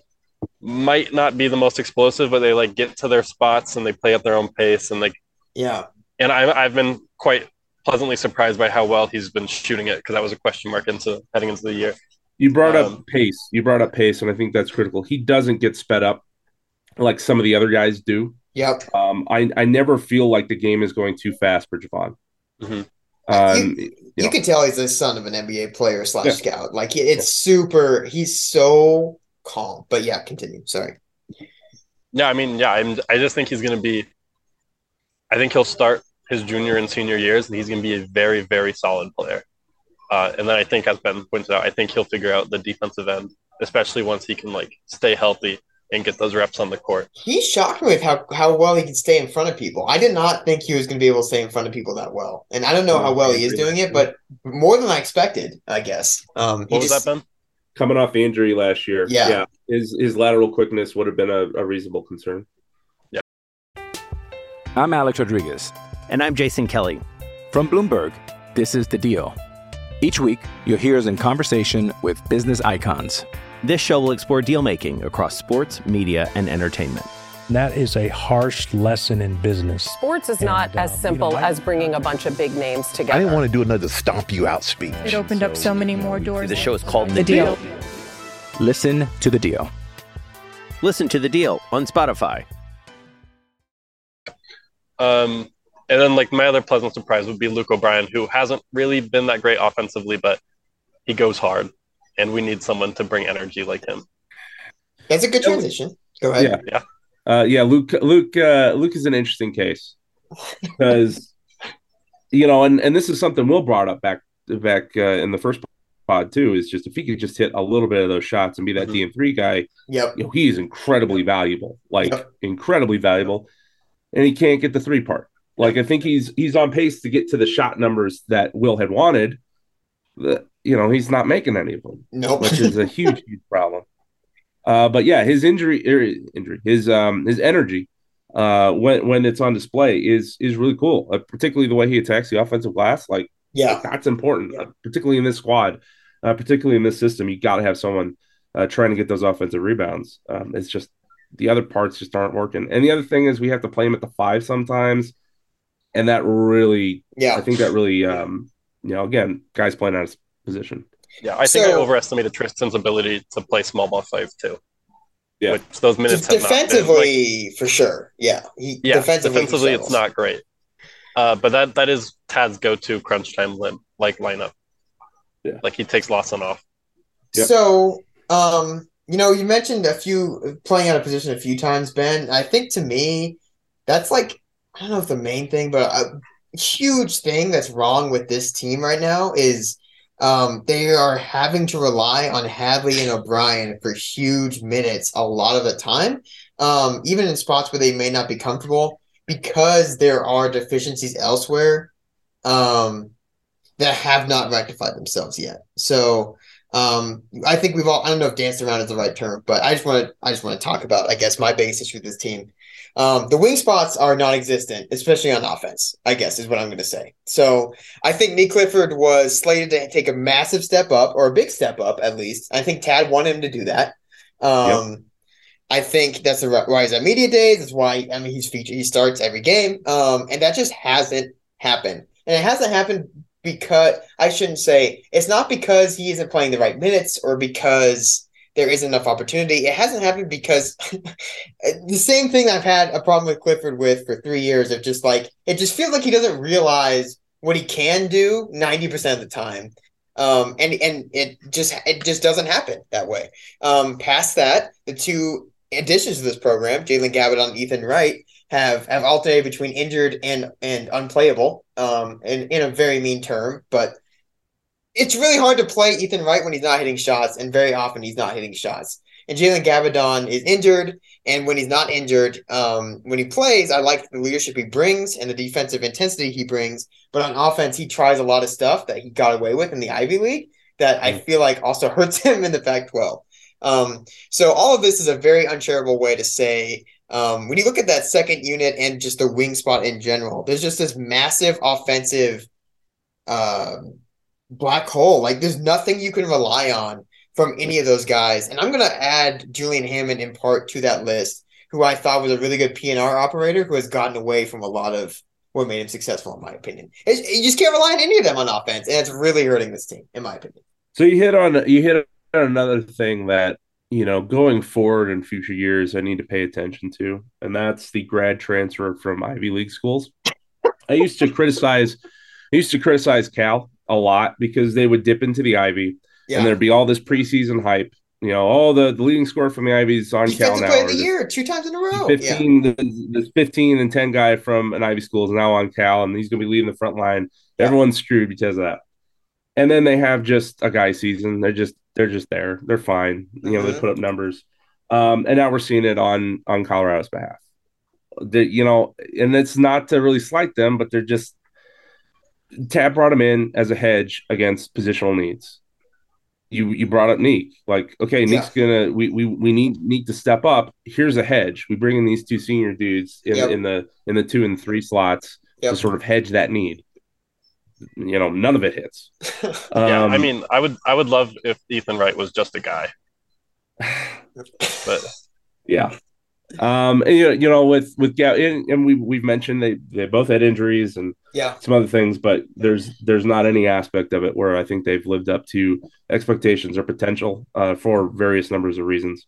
might not be the most explosive, but they like get to their spots and they play at their own pace and like Yeah. and I I've been quite pleasantly surprised by how well he's been shooting it because that was a question mark into heading into the year. You brought up Um, pace. You brought up pace, and I think that's critical. He doesn't get sped up like some of the other guys do. Yep. Um, I I never feel like the game is going too fast for Javon. Mhm. Um, You, you know. can tell he's the son of an NBA player slash Yeah. scout. Like it's super. He's so calm. But yeah, continue. Sorry. Yeah, I mean, yeah, I'm, I just think he's going to be. I think he'll start his junior and senior years, and he's going to be a very, very solid player. Uh, and then I think, as Ben pointed out, I think he'll figure out the defensive end, especially once he can like stay healthy and get those reps on the court. He shocked me with how, how well he can stay in front of people. I did not think he was going to be able to stay in front of people that well. And I don't know how well he is doing it, but more than I expected, I guess. Um, What was just- that, Ben? coming off the injury last year, Yeah. his his lateral quickness would have been a, a reasonable concern. Yeah. I'm Alex Rodriguez. And I'm Jason Kelly. From Bloomberg, this is The Deal. Each week, you'll hear us in conversation with business icons. This show will explore deal making across sports, media, and entertainment. That is a harsh lesson in business. Sports is And, not uh, as you simple know, I- as bringing a bunch of big names together. I didn't want to do another stomp you out speech. It opened up so many more doors. The show is called The The Deal. Deal. Listen to the deal. Listen to The Deal on Spotify. Um, and then like my other pleasant surprise would be Luke O'Brien, who hasn't really been that great offensively, but he goes hard, and we need someone to bring energy like him. That's a good transition. Go ahead. Yeah. Yeah. Uh, yeah, Luke. Luke. Uh, Luke is an interesting case because you know, and and this is something Will brought up back back uh, in the first pod too. Is just if he could just hit a little bit of those shots and be that Mhm. D and three guy, Yep. you know, he is incredibly valuable. Like Yep. incredibly valuable, and he can't get the three part. Like I think he's he's on pace to get to the shot numbers that Will had wanted. The, you know, he's not making any of them Nope. which is a huge, huge problem. Uh, but yeah, his injury, er, injury, his um, his energy, uh, when when it's on display is is really cool. Uh, particularly the way he attacks the offensive glass, like yeah. that's important. Uh, particularly in this squad, uh, particularly in this system, you got to have someone uh, trying to get those offensive rebounds. Um, it's just the other parts just aren't working. And the other thing is we have to play him at the five sometimes, and that really, Yeah. I think that really, um, you know, again, guys playing out of position. Yeah, I think I overestimated Tristan's ability to play small ball five too. Yeah. which those minutes Just have not been, like- defensively, for sure. Yeah. He, yeah, defensively, defensively, it's not great. Uh, but that that is Tad's go-to crunch time lim- like lineup. Yeah. Like he takes Lawson off. Yep. So, um, you know, you mentioned a few playing out of position a few times, Ben. I think to me, that's like I don't know if the main thing, but a huge thing that's wrong with this team right now is um, they are having to rely on Hadley and O'Brien for huge minutes a lot of the time, um, even in spots where they may not be comfortable because there are deficiencies elsewhere um, that have not rectified themselves yet. So um, I think we've all I don't know if danced around is the right term, but I just want to I just want to talk about I guess my biggest issue with this team. Um, the wing spots are non-existent, especially on offense. I guess is what I'm going to say. So I think Nique Clifford was slated to take a massive step up or a big step up at least. I think Tad wanted him to do that. Um, yep. I think that's the why he's at media days. That's why I mean he's featured. He starts every game, um, and that just hasn't happened. And it hasn't happened because I shouldn't say it's not because he isn't playing the right minutes or because there isn't enough opportunity. It hasn't happened because the same thing I've had a problem with Clifford with for three years of just like it just feels like he doesn't realize what he can do 90% of the time. Um, and and it just it just doesn't happen that way. Um, past that, the two additions to this program, Jalen Gabbidon and Ethan Wright, have have alternated between injured and and unplayable, um, in, in a very mean term. But it's really hard to play Ethan Wright when he's not hitting shots, and very often he's not hitting shots. And Jalen Gabbidon is injured, and when he's not injured, um, when he plays, I like the leadership he brings and the defensive intensity he brings. But on offense, he tries a lot of stuff that he got away with in the Ivy League that I mm. feel like also hurts him in the Pac-12. Um, so all of this is a very uncharitable way to say um, when you look at that second unit and just the wing spot in general, there's just this massive offensive uh, black hole. Like there's nothing you can rely on from any of those guys. And I'm gonna add Julian Hammond in part to that list, who I thought was a really good PNR operator who has gotten away from a lot of what made him successful, in my opinion. It's, you just can't rely on any of them on offense, and it's really hurting this team, in my opinion. So you hit on you hit on another thing that you know, going forward in future years, I need to pay attention to, and that's the grad transfer from Ivy League schools. I used to criticize, I used to criticize Cal a lot because they would dip into the Ivy, yeah. and there'd be all this preseason hype. You know, all the, the leading score from the Ivies on Cal now. Of the year two times in a row. Fifteen, yeah. the, the fifteen and ten guy from an Ivy school is now on Cal, and he's going to be leading the front line. Yeah. Everyone's screwed because of that. And then they have just a guy season. They're just they're just there. They're fine. You know, they uh-huh. put up numbers. Um, and now we're seeing it on on Colorado's behalf. The, you know, and it's not to really slight them, but they're just Tad brought him in as a hedge against positional needs. You you brought up Nique. Like, okay, yeah. Nique's gonna we, we we need Nique to step up. Here's a hedge. We bring in these two senior dudes in, yep. in the in the two and three slots yep. to sort of hedge that need you know, none of it hits. yeah, um, I mean, I would I would love if Ethan Wright was just a guy. but yeah. Um, and, you know, with with Gal, and, and we we've mentioned they they both had injuries and yeah some other things, but there's there's not any aspect of it where I think they've lived up to expectations or potential uh, for various numbers of reasons.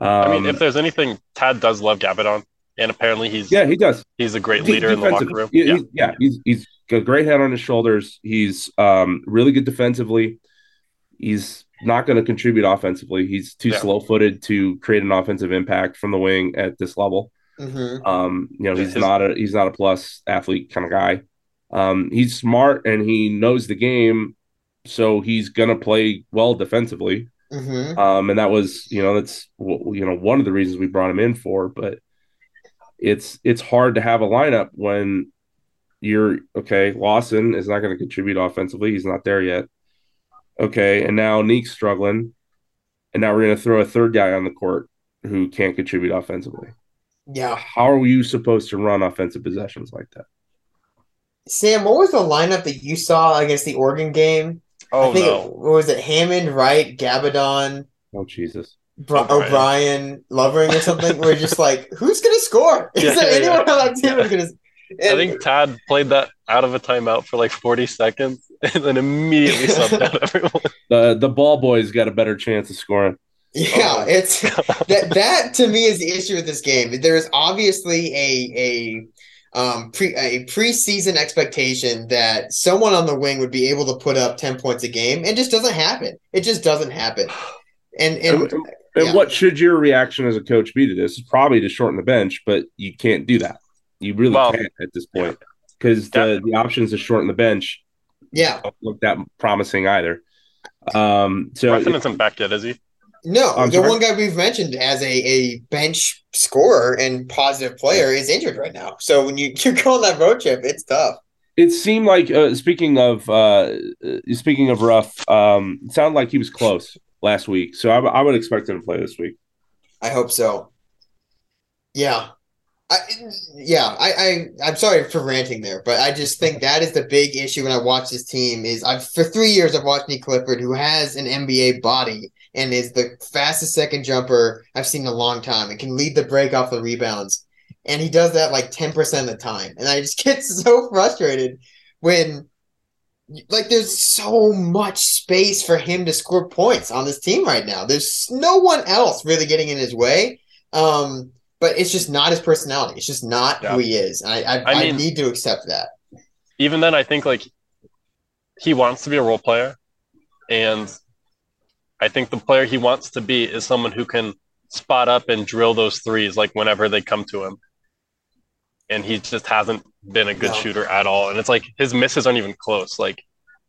Um, I mean, if there's anything, Tad does love Gabbidon, and apparently he's yeah he does. He's a great leader in the locker room. He, yeah, yeah, he's he's got a great head on his shoulders. He's um, really good defensively. He's not going to contribute offensively. He's too yeah. slow footed to create an offensive impact from the wing at this level. Mm-hmm. Um, you know, he's His, not a he's not a plus athlete kind of guy. Um, he's smart and he knows the game, so he's going to play well defensively. Mm-hmm. Um, and that was you know that's you know one of the reasons we brought him in for. But it's it's hard to have a lineup when you're okay. Lawson is not going to contribute offensively. He's not there yet. Okay, and now Nique's struggling, and now we're going to throw a third guy on the court who can't contribute offensively. Yeah. How are you supposed to run offensive possessions like that? Sam, what was the lineup that you saw against the Oregon game? Oh no! It, was it Hammond, Wright, Gabbidon? Oh Jesus! Bro- oh, O'Brien, Lovering, or something. we're just like, who's gonna score? Is yeah, there yeah, anyone yeah. on that team yeah. gonna? I think Tad played that out of a timeout for like 40 seconds and then immediately subbed out everyone. The the ball boys got a better chance of scoring. Yeah, oh it's that that to me is the issue with this game. There is obviously a a um pre a preseason expectation that someone on the wing would be able to put up 10 points a game and just doesn't happen. It just doesn't happen. And and And Yeah. what should your reaction as a coach be to this? Is probably to shorten the bench, but you can't do that. You really Well, can't at this point because the, the options to shorten the bench Yeah. don't look that promising either. Um, so Brenton isn't back yet, is he? No, I'm the sorry? one guy we've mentioned as a, a bench scorer and positive player is injured right now. So when you, you go on that road trip, it's tough. it seemed like uh, speaking of uh, uh, speaking of rough, um, it sounded like he was close last week. So I, I would expect him to play this week. I hope so. Yeah. I, yeah, I, I I'm sorry for ranting there, but I just think that is the big issue when I watch this team is I've for three years I've watched Nique Clifford who has an NBA body and is the fastest second jumper I've seen in a long time and can lead the break off the rebounds. And he does that like 10% of the time. And I just get so frustrated when like there's so much space for him to score points on this team right now. There's no one else really getting in his way. Um, but it's just not his personality. It's just not Yeah. who he is. And I I, I I need to accept that. Even then, I think like he wants to be a role player, and I think the player he wants to be is someone who can spot up and drill those threes like whenever they come to him. And he just hasn't been a good No. shooter at all. And it's like his misses aren't even close. Like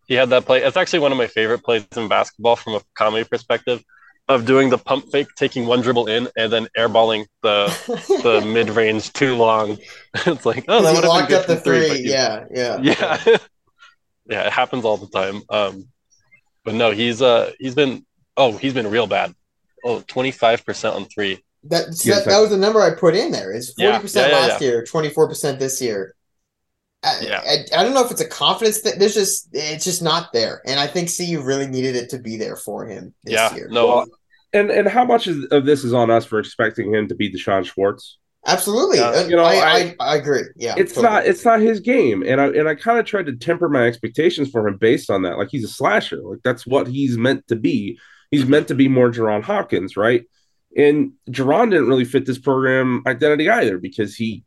he had that play. It's actually one of my favorite plays in basketball from a comedy perspective of doing the pump fake, taking one dribble in, and then airballing the the mid range too long. it's like, oh, that would have been up good the three. three. Yeah, yeah. yeah, yeah, it happens all the time. Um, but no, he's uh he's been oh he's been real bad. Oh, 25 percent on three. That, Yes, that that was the number I put in there. Is Yeah, forty percent yeah, yeah, last year, twenty four percent this year. I, Yeah. I, I don't know if it's a confidence thing. There's just it's just not there, and I think CU really needed it to be there for him this yeah, year. no, Well, And and how much is, of this is on us for expecting him to be D'Shawn Schwartz? Absolutely, Yeah. You know, I, I, I- I agree. Yeah, it's totally. not it's not his game, and I and I kind of tried to temper my expectations for him based on that. Like he's a slasher, like that's what he's meant to be. He's meant to be more Jaron Hopkins, right? And Jaron didn't really fit this program identity either because he,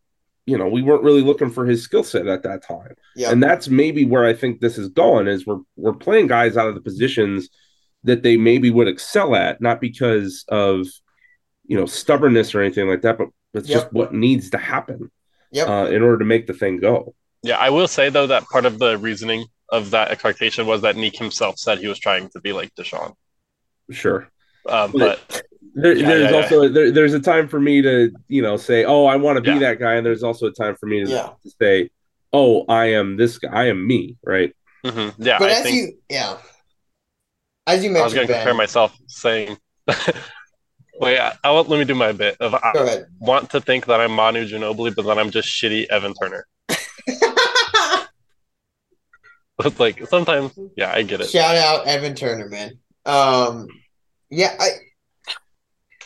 you know, we weren't really looking for his skill set at that time. Yeah. And that's maybe where I think this is going is we're we're playing guys out of the positions that they maybe would excel at, not because of you know stubbornness or anything like that, but it's Yep. just what needs to happen Yep. uh, in order to make the thing go. yeah. I will say though that part of the reasoning of that expectation was that Nique himself said he was trying to be like D'Shawn. Sure. Um, But- but There, Yeah, there's yeah, yeah. also there, there's a time for me to you know say, oh, I want to be Yeah. that guy, and there's also a time for me to, Yeah. to say, oh, I am this guy, I am me, right? mhm, yeah, But I as think you, yeah, as you mentioned, I was going to compare myself saying. Wait, I, I want, let me do my bit. Of, I want to think that I'm Manu Ginobili, but then I'm just shitty Evan Turner. It's like sometimes, yeah, I get it. Shout out Evan Turner, man. Um, yeah, I.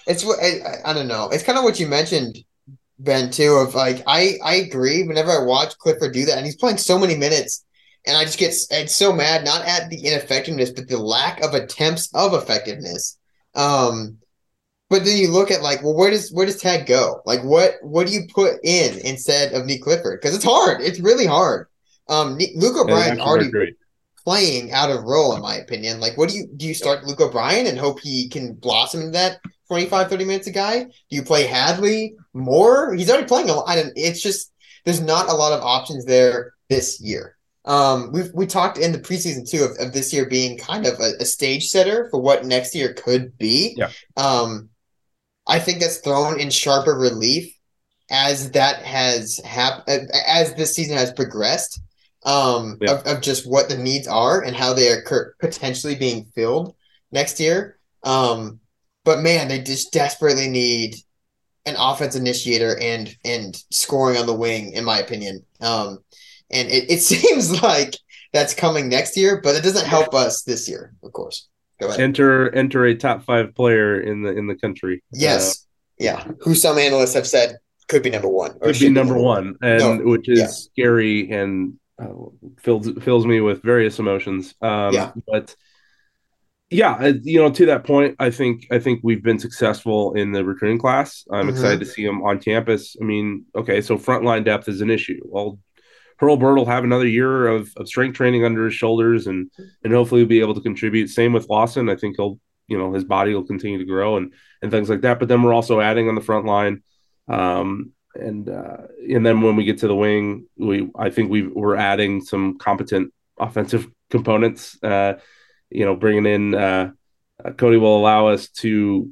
It's what I, I- don't know. It's kind of what you mentioned, Ben, too. Of like, I I agree. Whenever I watch Clifford do that, and he's playing so many minutes, and I just get s- I'm so mad not at the ineffectiveness, but the lack of attempts of effectiveness. Um, but then you look at like, well, where does where does Tad go? Like, what what do you put in instead of Nique Clifford? Because it's hard. It's really hard. Um, Luke O'Brien's And already great. Playing out of role in my opinion. Like what do you do you start Luke O'Brien and hope he can blossom into that 25 30 minutes a guy? Do you play Hadley more? He's already playing a lot. Don't, it's just there's not a lot of options there this year. Um we we talked in the preseason too of, of this year being kind of a, a stage setter for what next year could be. Yeah. Um I think that's thrown in sharper relief as that has happened as this season has progressed um, Yeah. of, of just what the needs are and how they are potentially being filled next year. Um, but man, they just desperately need an offense initiator and and scoring on the wing, in my opinion. Um, and it, it seems like that's coming next year, but it doesn't help us this year, of course. Go ahead. Enter enter a top five player in the in the country. yes, yeah. Who some analysts have said could be number one Uh, or could should be number one, and No, which is yeah. scary and uh, fills fills me with various emotions. Um, Yeah. but yeah, you know, to that point, I think I think we've been successful in the recruiting class. I'm Mhm. excited to see them on campus. I mean, okay, so frontline depth is an issue. Well, bird will have another year of, of strength training under his shoulders, and and hopefully be able to contribute. Same with Lawson. I think he'll you know his body will continue to grow and and things like that. But then we're also adding on the front line, um, and uh, and then when we get to the wing, we I think we we're adding some competent offensive components. Uh, you know, bringing in uh, uh Cody will allow us to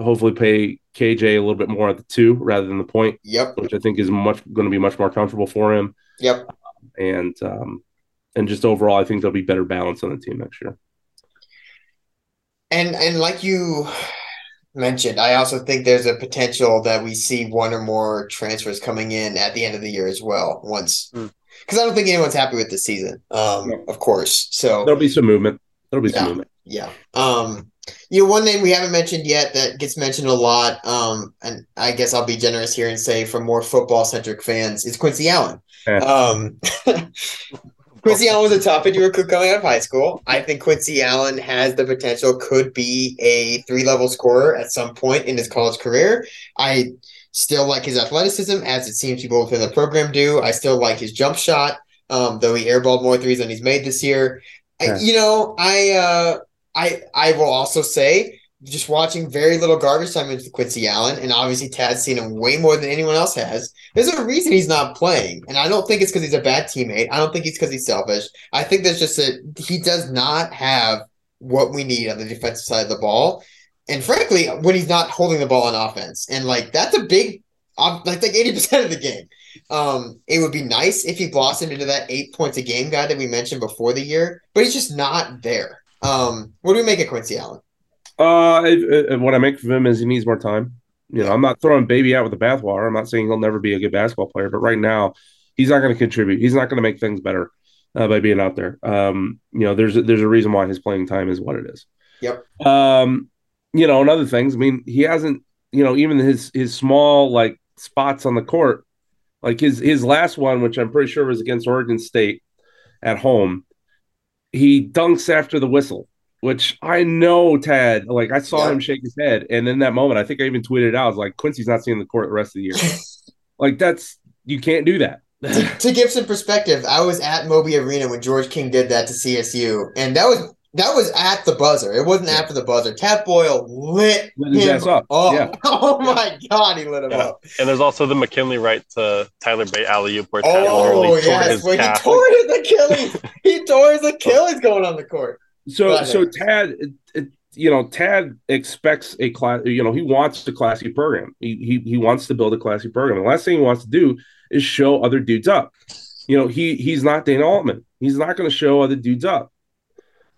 hopefully pay KJ a little bit more at the two rather than the point. Yep. Which I think is much going to be much more comfortable for him. Yep. And um, and just overall, I think there'll be better balance on the team next year. And and like you mentioned, I also think there's a potential that we see one or more transfers coming in at the end of the year as well. Once, because mm. I don't think anyone's happy with the season. Um, no. of course. So there'll be some movement. There'll be yeah, some movement. Yeah. Um, you know, one name we haven't mentioned yet that gets mentioned a lot, um, and I guess I'll be generous here and say for more football centric fans is Quincy Allen. Yeah. Um, Quincy Allen was a top 50 recruit coming out of high school. I think Quincy Allen has the potential, could be a three level scorer at some point in his college career. I still like his athleticism, as it seems people within the program do. I still like his jump shot, um, though he airballed more threes than he's made this year. Yeah. I, you know, I, uh, I, I will also say just watching very little garbage time into Quincy Allen, and obviously Tad's seen him way more than anyone else has. There's a reason he's not playing, and I don't think it's because he's a bad teammate. I don't think it's because he's selfish. I think there's just a he does not have what we need on the defensive side of the ball, and frankly, when he's not holding the ball on offense, and like that's a big, like like eighty percent of the game. Um, it would be nice if he blossomed into that eight points a game guy that we mentioned before the year, but he's just not there. Um, what do we make of Quincy Allen? Uh, what I make of him is he needs more time. You know, I'm not throwing baby out with the bathwater. I'm not saying he'll never be a good basketball player, but right now, he's not going to contribute. He's not going to make things better uh, by being out there. Um, you know, there's a, there's a reason why his playing time is what it is. Yep. Um, you know, and other things. I mean, he hasn't. You know, even his his small like spots on the court, like his his last one, which I'm pretty sure was against Oregon State at home. He dunks after the whistle which I know Tad, like I saw yeah. him shake his head. And in that moment, I think I even tweeted out, I was like, Quincy's not seeing the court the rest of the year. like that's you can't do that. to, to, give some perspective, I was at Moby Arena when George King did that to CSU, and that was that was at the buzzer. It wasn't yeah. after the buzzer. Tad Boyle lit, lit his ass up. up. Yeah. Oh my god, he lit him yeah. up. And there's also the McKinley Wright to Tyler Bey alley oop where Tad oh, yes, where he tore his Achilles. he tore his Achilles going on the court. So so Tad, it, you know, Tad expects a class. You know, he wants a classy program. He, he he wants to build a classy program. The last thing he wants to do is show other dudes up. You know, he he's not Dana Altman. He's not going to show other dudes up.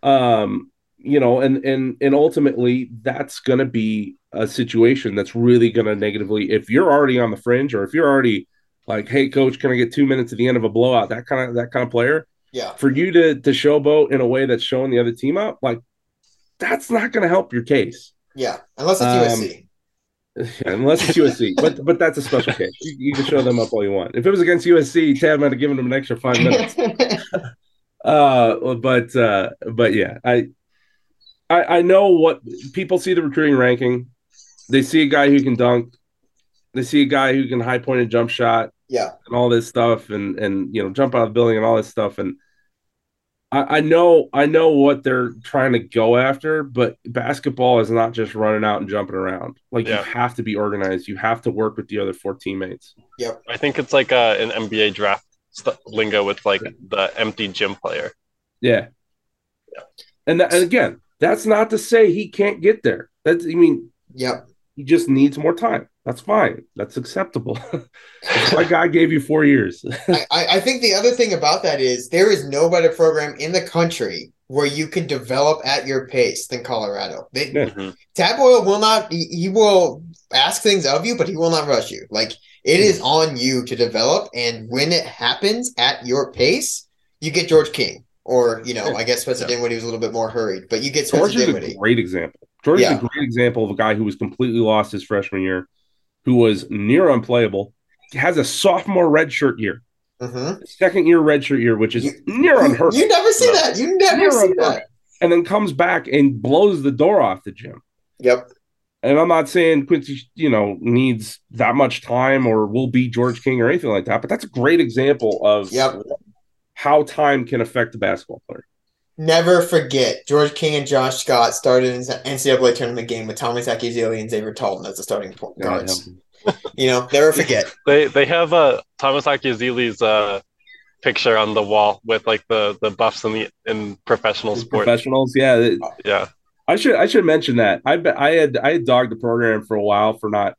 Um, you know, and and and ultimately, that's going to be a situation that's really going to negatively. If you're already on the fringe, or if you're already like, hey, coach, can I get two minutes at the end of a blowout? That kind of that kind of player yeah. For you to to showboat in a way that's showing the other team up, like that's not going to help your case. Yeah, unless it's um, USC. Yeah, unless it's USC, but but that's a special case. You, you, can show them up all you want. If it was against USC, Tad might have given them an extra five minutes. uh, but uh, but yeah, I, I I know what people see the recruiting ranking. They see a guy who can dunk. They see a guy who can high point and jump shot. Yeah, and all this stuff, and and you know jump out of the building and all this stuff, and I, I know I know what they're trying to go after, but basketball is not just running out and jumping around. Like yeah. you have to be organized. You have to work with the other four teammates. Yep. I think it's like uh, an NBA draft st- lingo with like the empty gym player. Yeah. Yeah. And, that, and again, that's not to say he can't get there. That's I mean, yep. He just needs more time. That's fine. That's acceptable. That's why God gave you four years. I, I think the other thing about that is there is no better program in the country where you can develop at your pace than Colorado. They, mm-hmm. Boyle will not. He, he, will ask things of you, but he will not rush you. Like it is on you to develop, and when it happens at your pace, you get George King, or you know, I guess Spencer yeah. Dinwiddie was a little bit more hurried, but you get Spencer George Dinwiddie. is a great example. George yeah. is a great example of a guy who was completely lost his freshman year who was near unplayable, has a sophomore redshirt year, mm-hmm. second year redshirt year, which is you, near unheard. You never see no. that. You never near see that. And then comes back and blows the door off the gym. Yep. And I'm not saying Quincy, you know, needs that much time or will be George King or anything like that, but that's a great example of yep. how time can affect a basketball player. Never forget George King and Josh Scott started an NCAA tournament game with Thomas Akyazili and Xavier Talton as the starting point guards. you know, never forget. They they have uh, Thomas Akyazili's uh, picture on the wall with like the the buffs in the in professional sports. Professionals, yeah, yeah. I should I should mention that I I had I had dogged the program for a while for not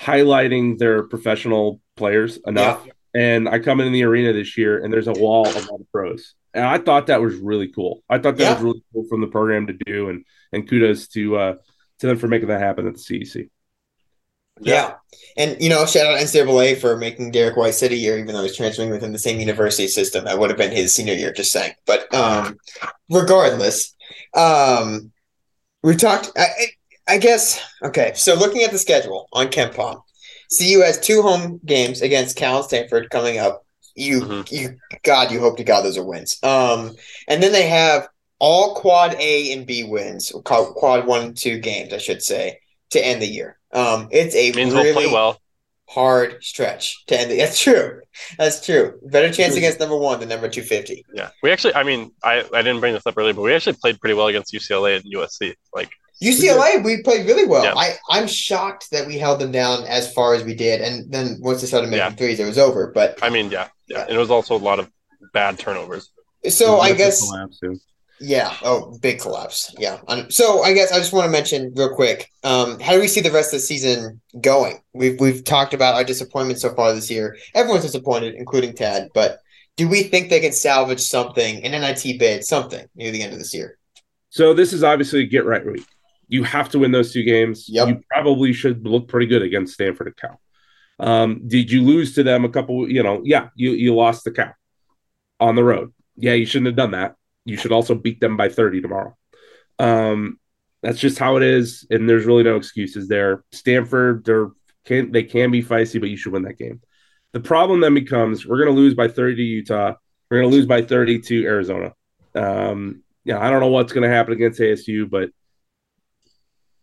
highlighting their professional players enough. Yeah. And I come in the arena this year, and there's a wall of all the pros, and I thought that was really cool. I thought that yeah. was really cool from the program to do, and and kudos to uh, to them for making that happen at the CEC. Yeah. And, you know, shout out to NCAA for making Derrick White sit a year, even though he's transferring within the same university system. That would have been his senior year, just saying. But um, regardless, um, we talked, I, I guess, okay. So looking at the schedule on KenPom, CU has two home games against Cal and Stanford coming up. You, mm-hmm. you, God, you hope to God those are wins. Um, and then they have all quad A and B wins, quad one and two games, I should say, to end the year. Um, it's a means really we'll play well. hard stretch to end. The, that's true. That's true. Better chance against number one than number two fifty. Yeah, we actually. I mean, I I didn't bring this up earlier, but we actually played pretty well against UCLA and USC. Like UCLA, we played really well. Yeah. I I'm shocked that we held them down as far as we did, and then once they started making yeah. threes, it was over. But I mean, yeah, yeah, and it was also a lot of bad turnovers. So I guess yeah. Oh, big collapse. Yeah. So I guess I just want to mention real quick. Um, how do we see the rest of the season going? We've we've talked about our disappointment so far this year. Everyone's disappointed, including Tad. But do we think they can salvage something, an NIT bid, something near the end of this year? So this is obviously a get right week. You have to win those two games. Yep. You probably should look pretty good against Stanford and Cal. Um, did you lose to them a couple? You know, yeah, you you lost the Cal on the road. Yeah, you shouldn't have done that you should also beat them by 30 tomorrow. Um, that's just how it is, and there's really no excuses there. Stanford, they're can they can be feisty, but you should win that game. The problem then becomes we're going to lose by 30 to Utah. We're going to lose by 30 to Arizona. Um, yeah, I don't know what's going to happen against ASU, but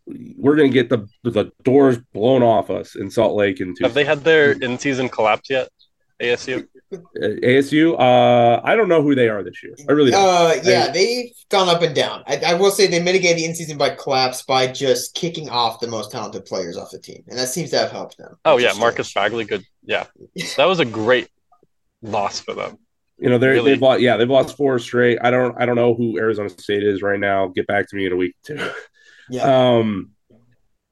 we're going to get the the doors blown off us in Salt Lake. And have they had their in season collapse yet? ASU? ASU? Uh, I don't know who they are this year. I really don't. Uh, yeah, I, they've gone up and down. I, I, will say they mitigated the in season by collapse by just kicking off the most talented players off the team, and that seems to have helped them. Oh yeah, Marcus Bagley, good. Yeah, that was a great loss for them. You know, they're really? they've lost. Yeah, they've lost four straight. I don't. I don't know who Arizona State is right now. Get back to me in a week too. Yeah. Um,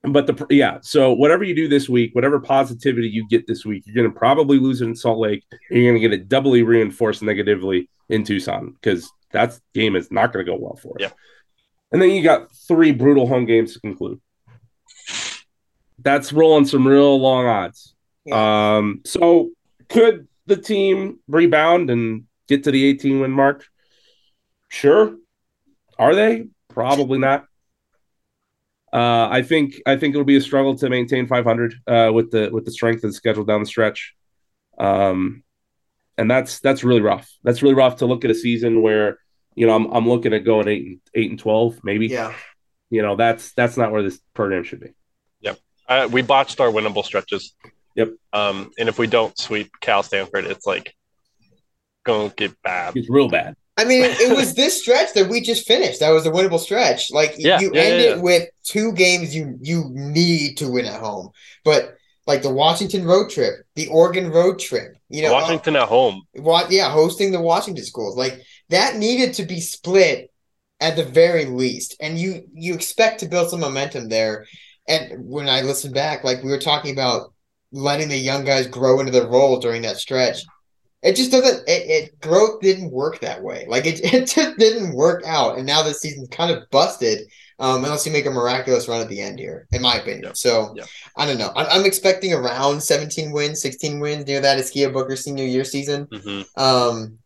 but the yeah, so whatever you do this week, whatever positivity you get this week, you're going to probably lose it in Salt Lake. You're going to get it doubly reinforced negatively in Tucson because that game is not going to go well for you. Yeah. And then you got three brutal home games to conclude. That's rolling some real long odds. Yeah. Um, so could the team rebound and get to the 18 win mark? Sure. Are they? Probably not. Uh, I think I think it'll be a struggle to maintain 500 uh, with the with the strength of the schedule down the stretch, um, and that's that's really rough. That's really rough to look at a season where you know I'm I'm looking at going eight and eight and 12 maybe. Yeah, you know that's that's not where this program should be. Yep, uh, we botched our winnable stretches. Yep. Um, and if we don't sweep Cal Stanford, it's like gonna get bad. It's real bad. I mean, it was this stretch that we just finished. That was a winnable stretch. Like yeah, you yeah, end yeah, it with two games you you need to win at home. But like the Washington road trip, the Oregon road trip, you know, Washington uh, at home. What? Yeah, hosting the Washington schools like that needed to be split at the very least, and you you expect to build some momentum there. And when I listen back, like we were talking about letting the young guys grow into their role during that stretch it just doesn't it, it, growth didn't work that way. Like it, it just didn't work out. And now this season's kind of busted um, unless you make a miraculous run at the end here in my opinion. Yeah. so yeah. i don't know. I'm, I'm, expecting around 17 wins 16 wins near that Askia Booker senior year season. Mm-hmm. um,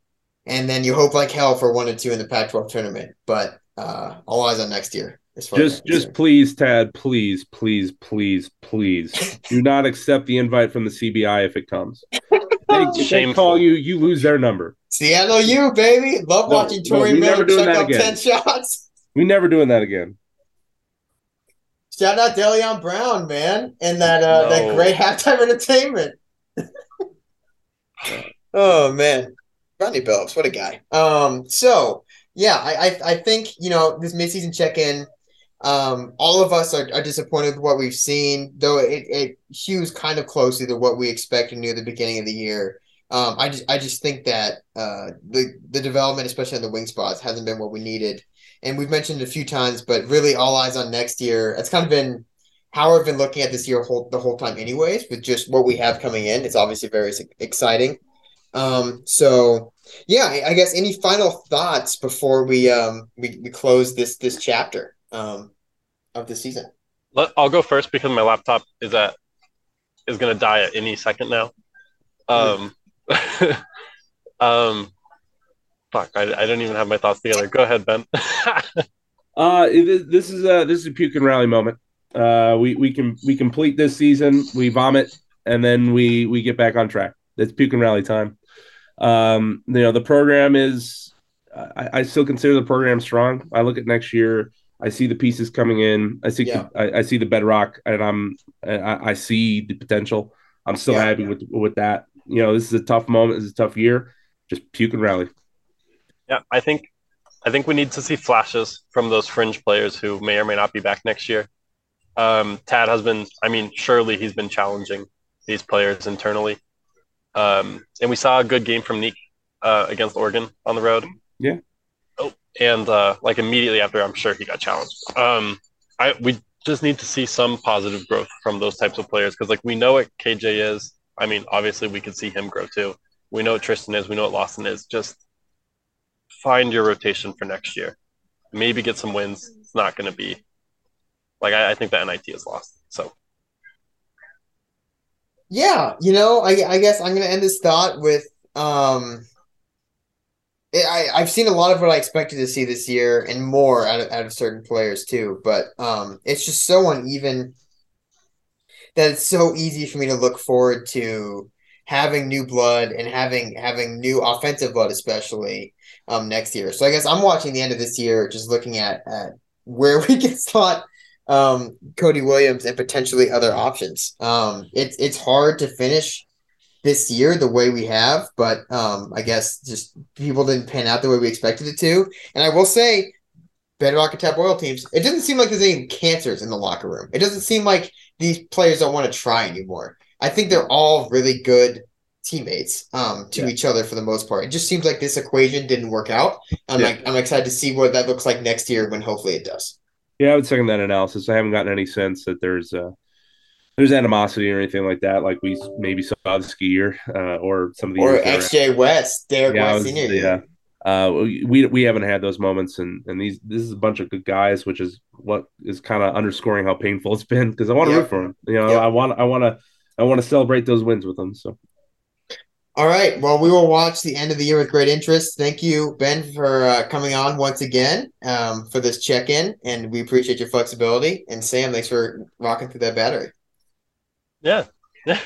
and then you hope like hell for one or two in the pac 12 tournament. But uh, all eyes on next year just just please tad please please please please do not accept the invite from the cbi if it comes they, they call you, you lose their number. Seattle you baby. Love no, watching Tory no, Miller chuck up again. 10 shots. We never doing that again. Shout out Deleon Brown, man, and that uh, no. that great halftime entertainment. oh man, Rodney Billups, what a guy. Um, so yeah, I, I, I think you know this midseason check-in. Um, all of us are, are disappointed with what we've seen, though it, it hews kind of closely to what we expected near the beginning of the year. Um, I just I just think that uh, the the development, especially on the wing spots, hasn't been what we needed. And we've mentioned it a few times, but really all eyes on next year. It's kind of been how I've been looking at this year whole, the whole time, anyways. With just what we have coming in, it's obviously very exciting. Um, so yeah, I, I guess any final thoughts before we um we, we close this this chapter um of the season. Let, I'll go first because my laptop is at is gonna die at any second now. Um, um, fuck, I, I don't even have my thoughts together. Go ahead, Ben. uh, this is a this is a puke and rally moment. Uh, we we can we complete this season, we vomit, and then we we get back on track. It's puke and rally time. Um, you know, the program is. I, I still consider the program strong. I look at next year. I see the pieces coming in. I see yeah. I, I, see the bedrock, and I'm I, I see the potential. I'm still yeah. happy with with that. You know, this is a tough moment. This is a tough year. Just puke and rally. Yeah, I think I think we need to see flashes from those fringe players who may or may not be back next year. Um, Tad has been, I mean, surely he's been challenging these players internally. Um, and we saw a good game from Nique uh, against Oregon on the road. Yeah. And uh, like immediately after, I'm sure he got challenged. Um, I we just need to see some positive growth from those types of players because like we know what KJ is. I mean, obviously we could see him grow too. We know what Tristan is. We know what Lawson is. Just find your rotation for next year. Maybe get some wins. It's not going to be like I, I think the NIT is lost. So yeah, you know, I, I guess I'm gonna end this thought with um, I I've seen a lot of what I expected to see this year and more out of, out of certain players too, but um, it's just so uneven that it's so easy for me to look forward to having new blood and having having new offensive blood, especially um next year. So I guess I'm watching the end of this year, just looking at at where we can slot um, Cody Williams and potentially other options. Um, it's it's hard to finish this year the way we have, but um, I guess just people didn't pan out the way we expected it to. And I will say, Bedrock and Tad Boyle teams, it doesn't seem like there's any cancers in the locker room. It doesn't seem like these players don't want to try anymore. I think they're all really good teammates um, to yeah. each other for the most part. It just seems like this equation didn't work out. I'm yeah. like I'm excited to see what that looks like next year when hopefully it does. Yeah, I would second that analysis. I haven't gotten any sense that there's uh, there's animosity or anything like that, like we maybe saw this year uh, or some of the or XJ West, Derek yeah, West Senior. Yeah, uh, we we haven't had those moments, and and these this is a bunch of good guys, which is what is kind of underscoring how painful it's been because I want to yep. root for them. You know, yep. I want I want to I want to celebrate those wins with them. So all right. Well, we will watch the end of the year with great interest. Thank you, Ben, for uh, coming on once again um, for this check in, and we appreciate your flexibility. And Sam, thanks for rocking through that battery. Yeah, yeah.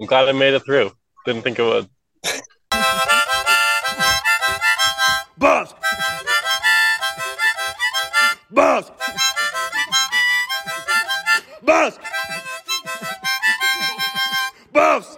I'm glad I made it through. Didn't think it would. Boss. Boss. Boss. Boss.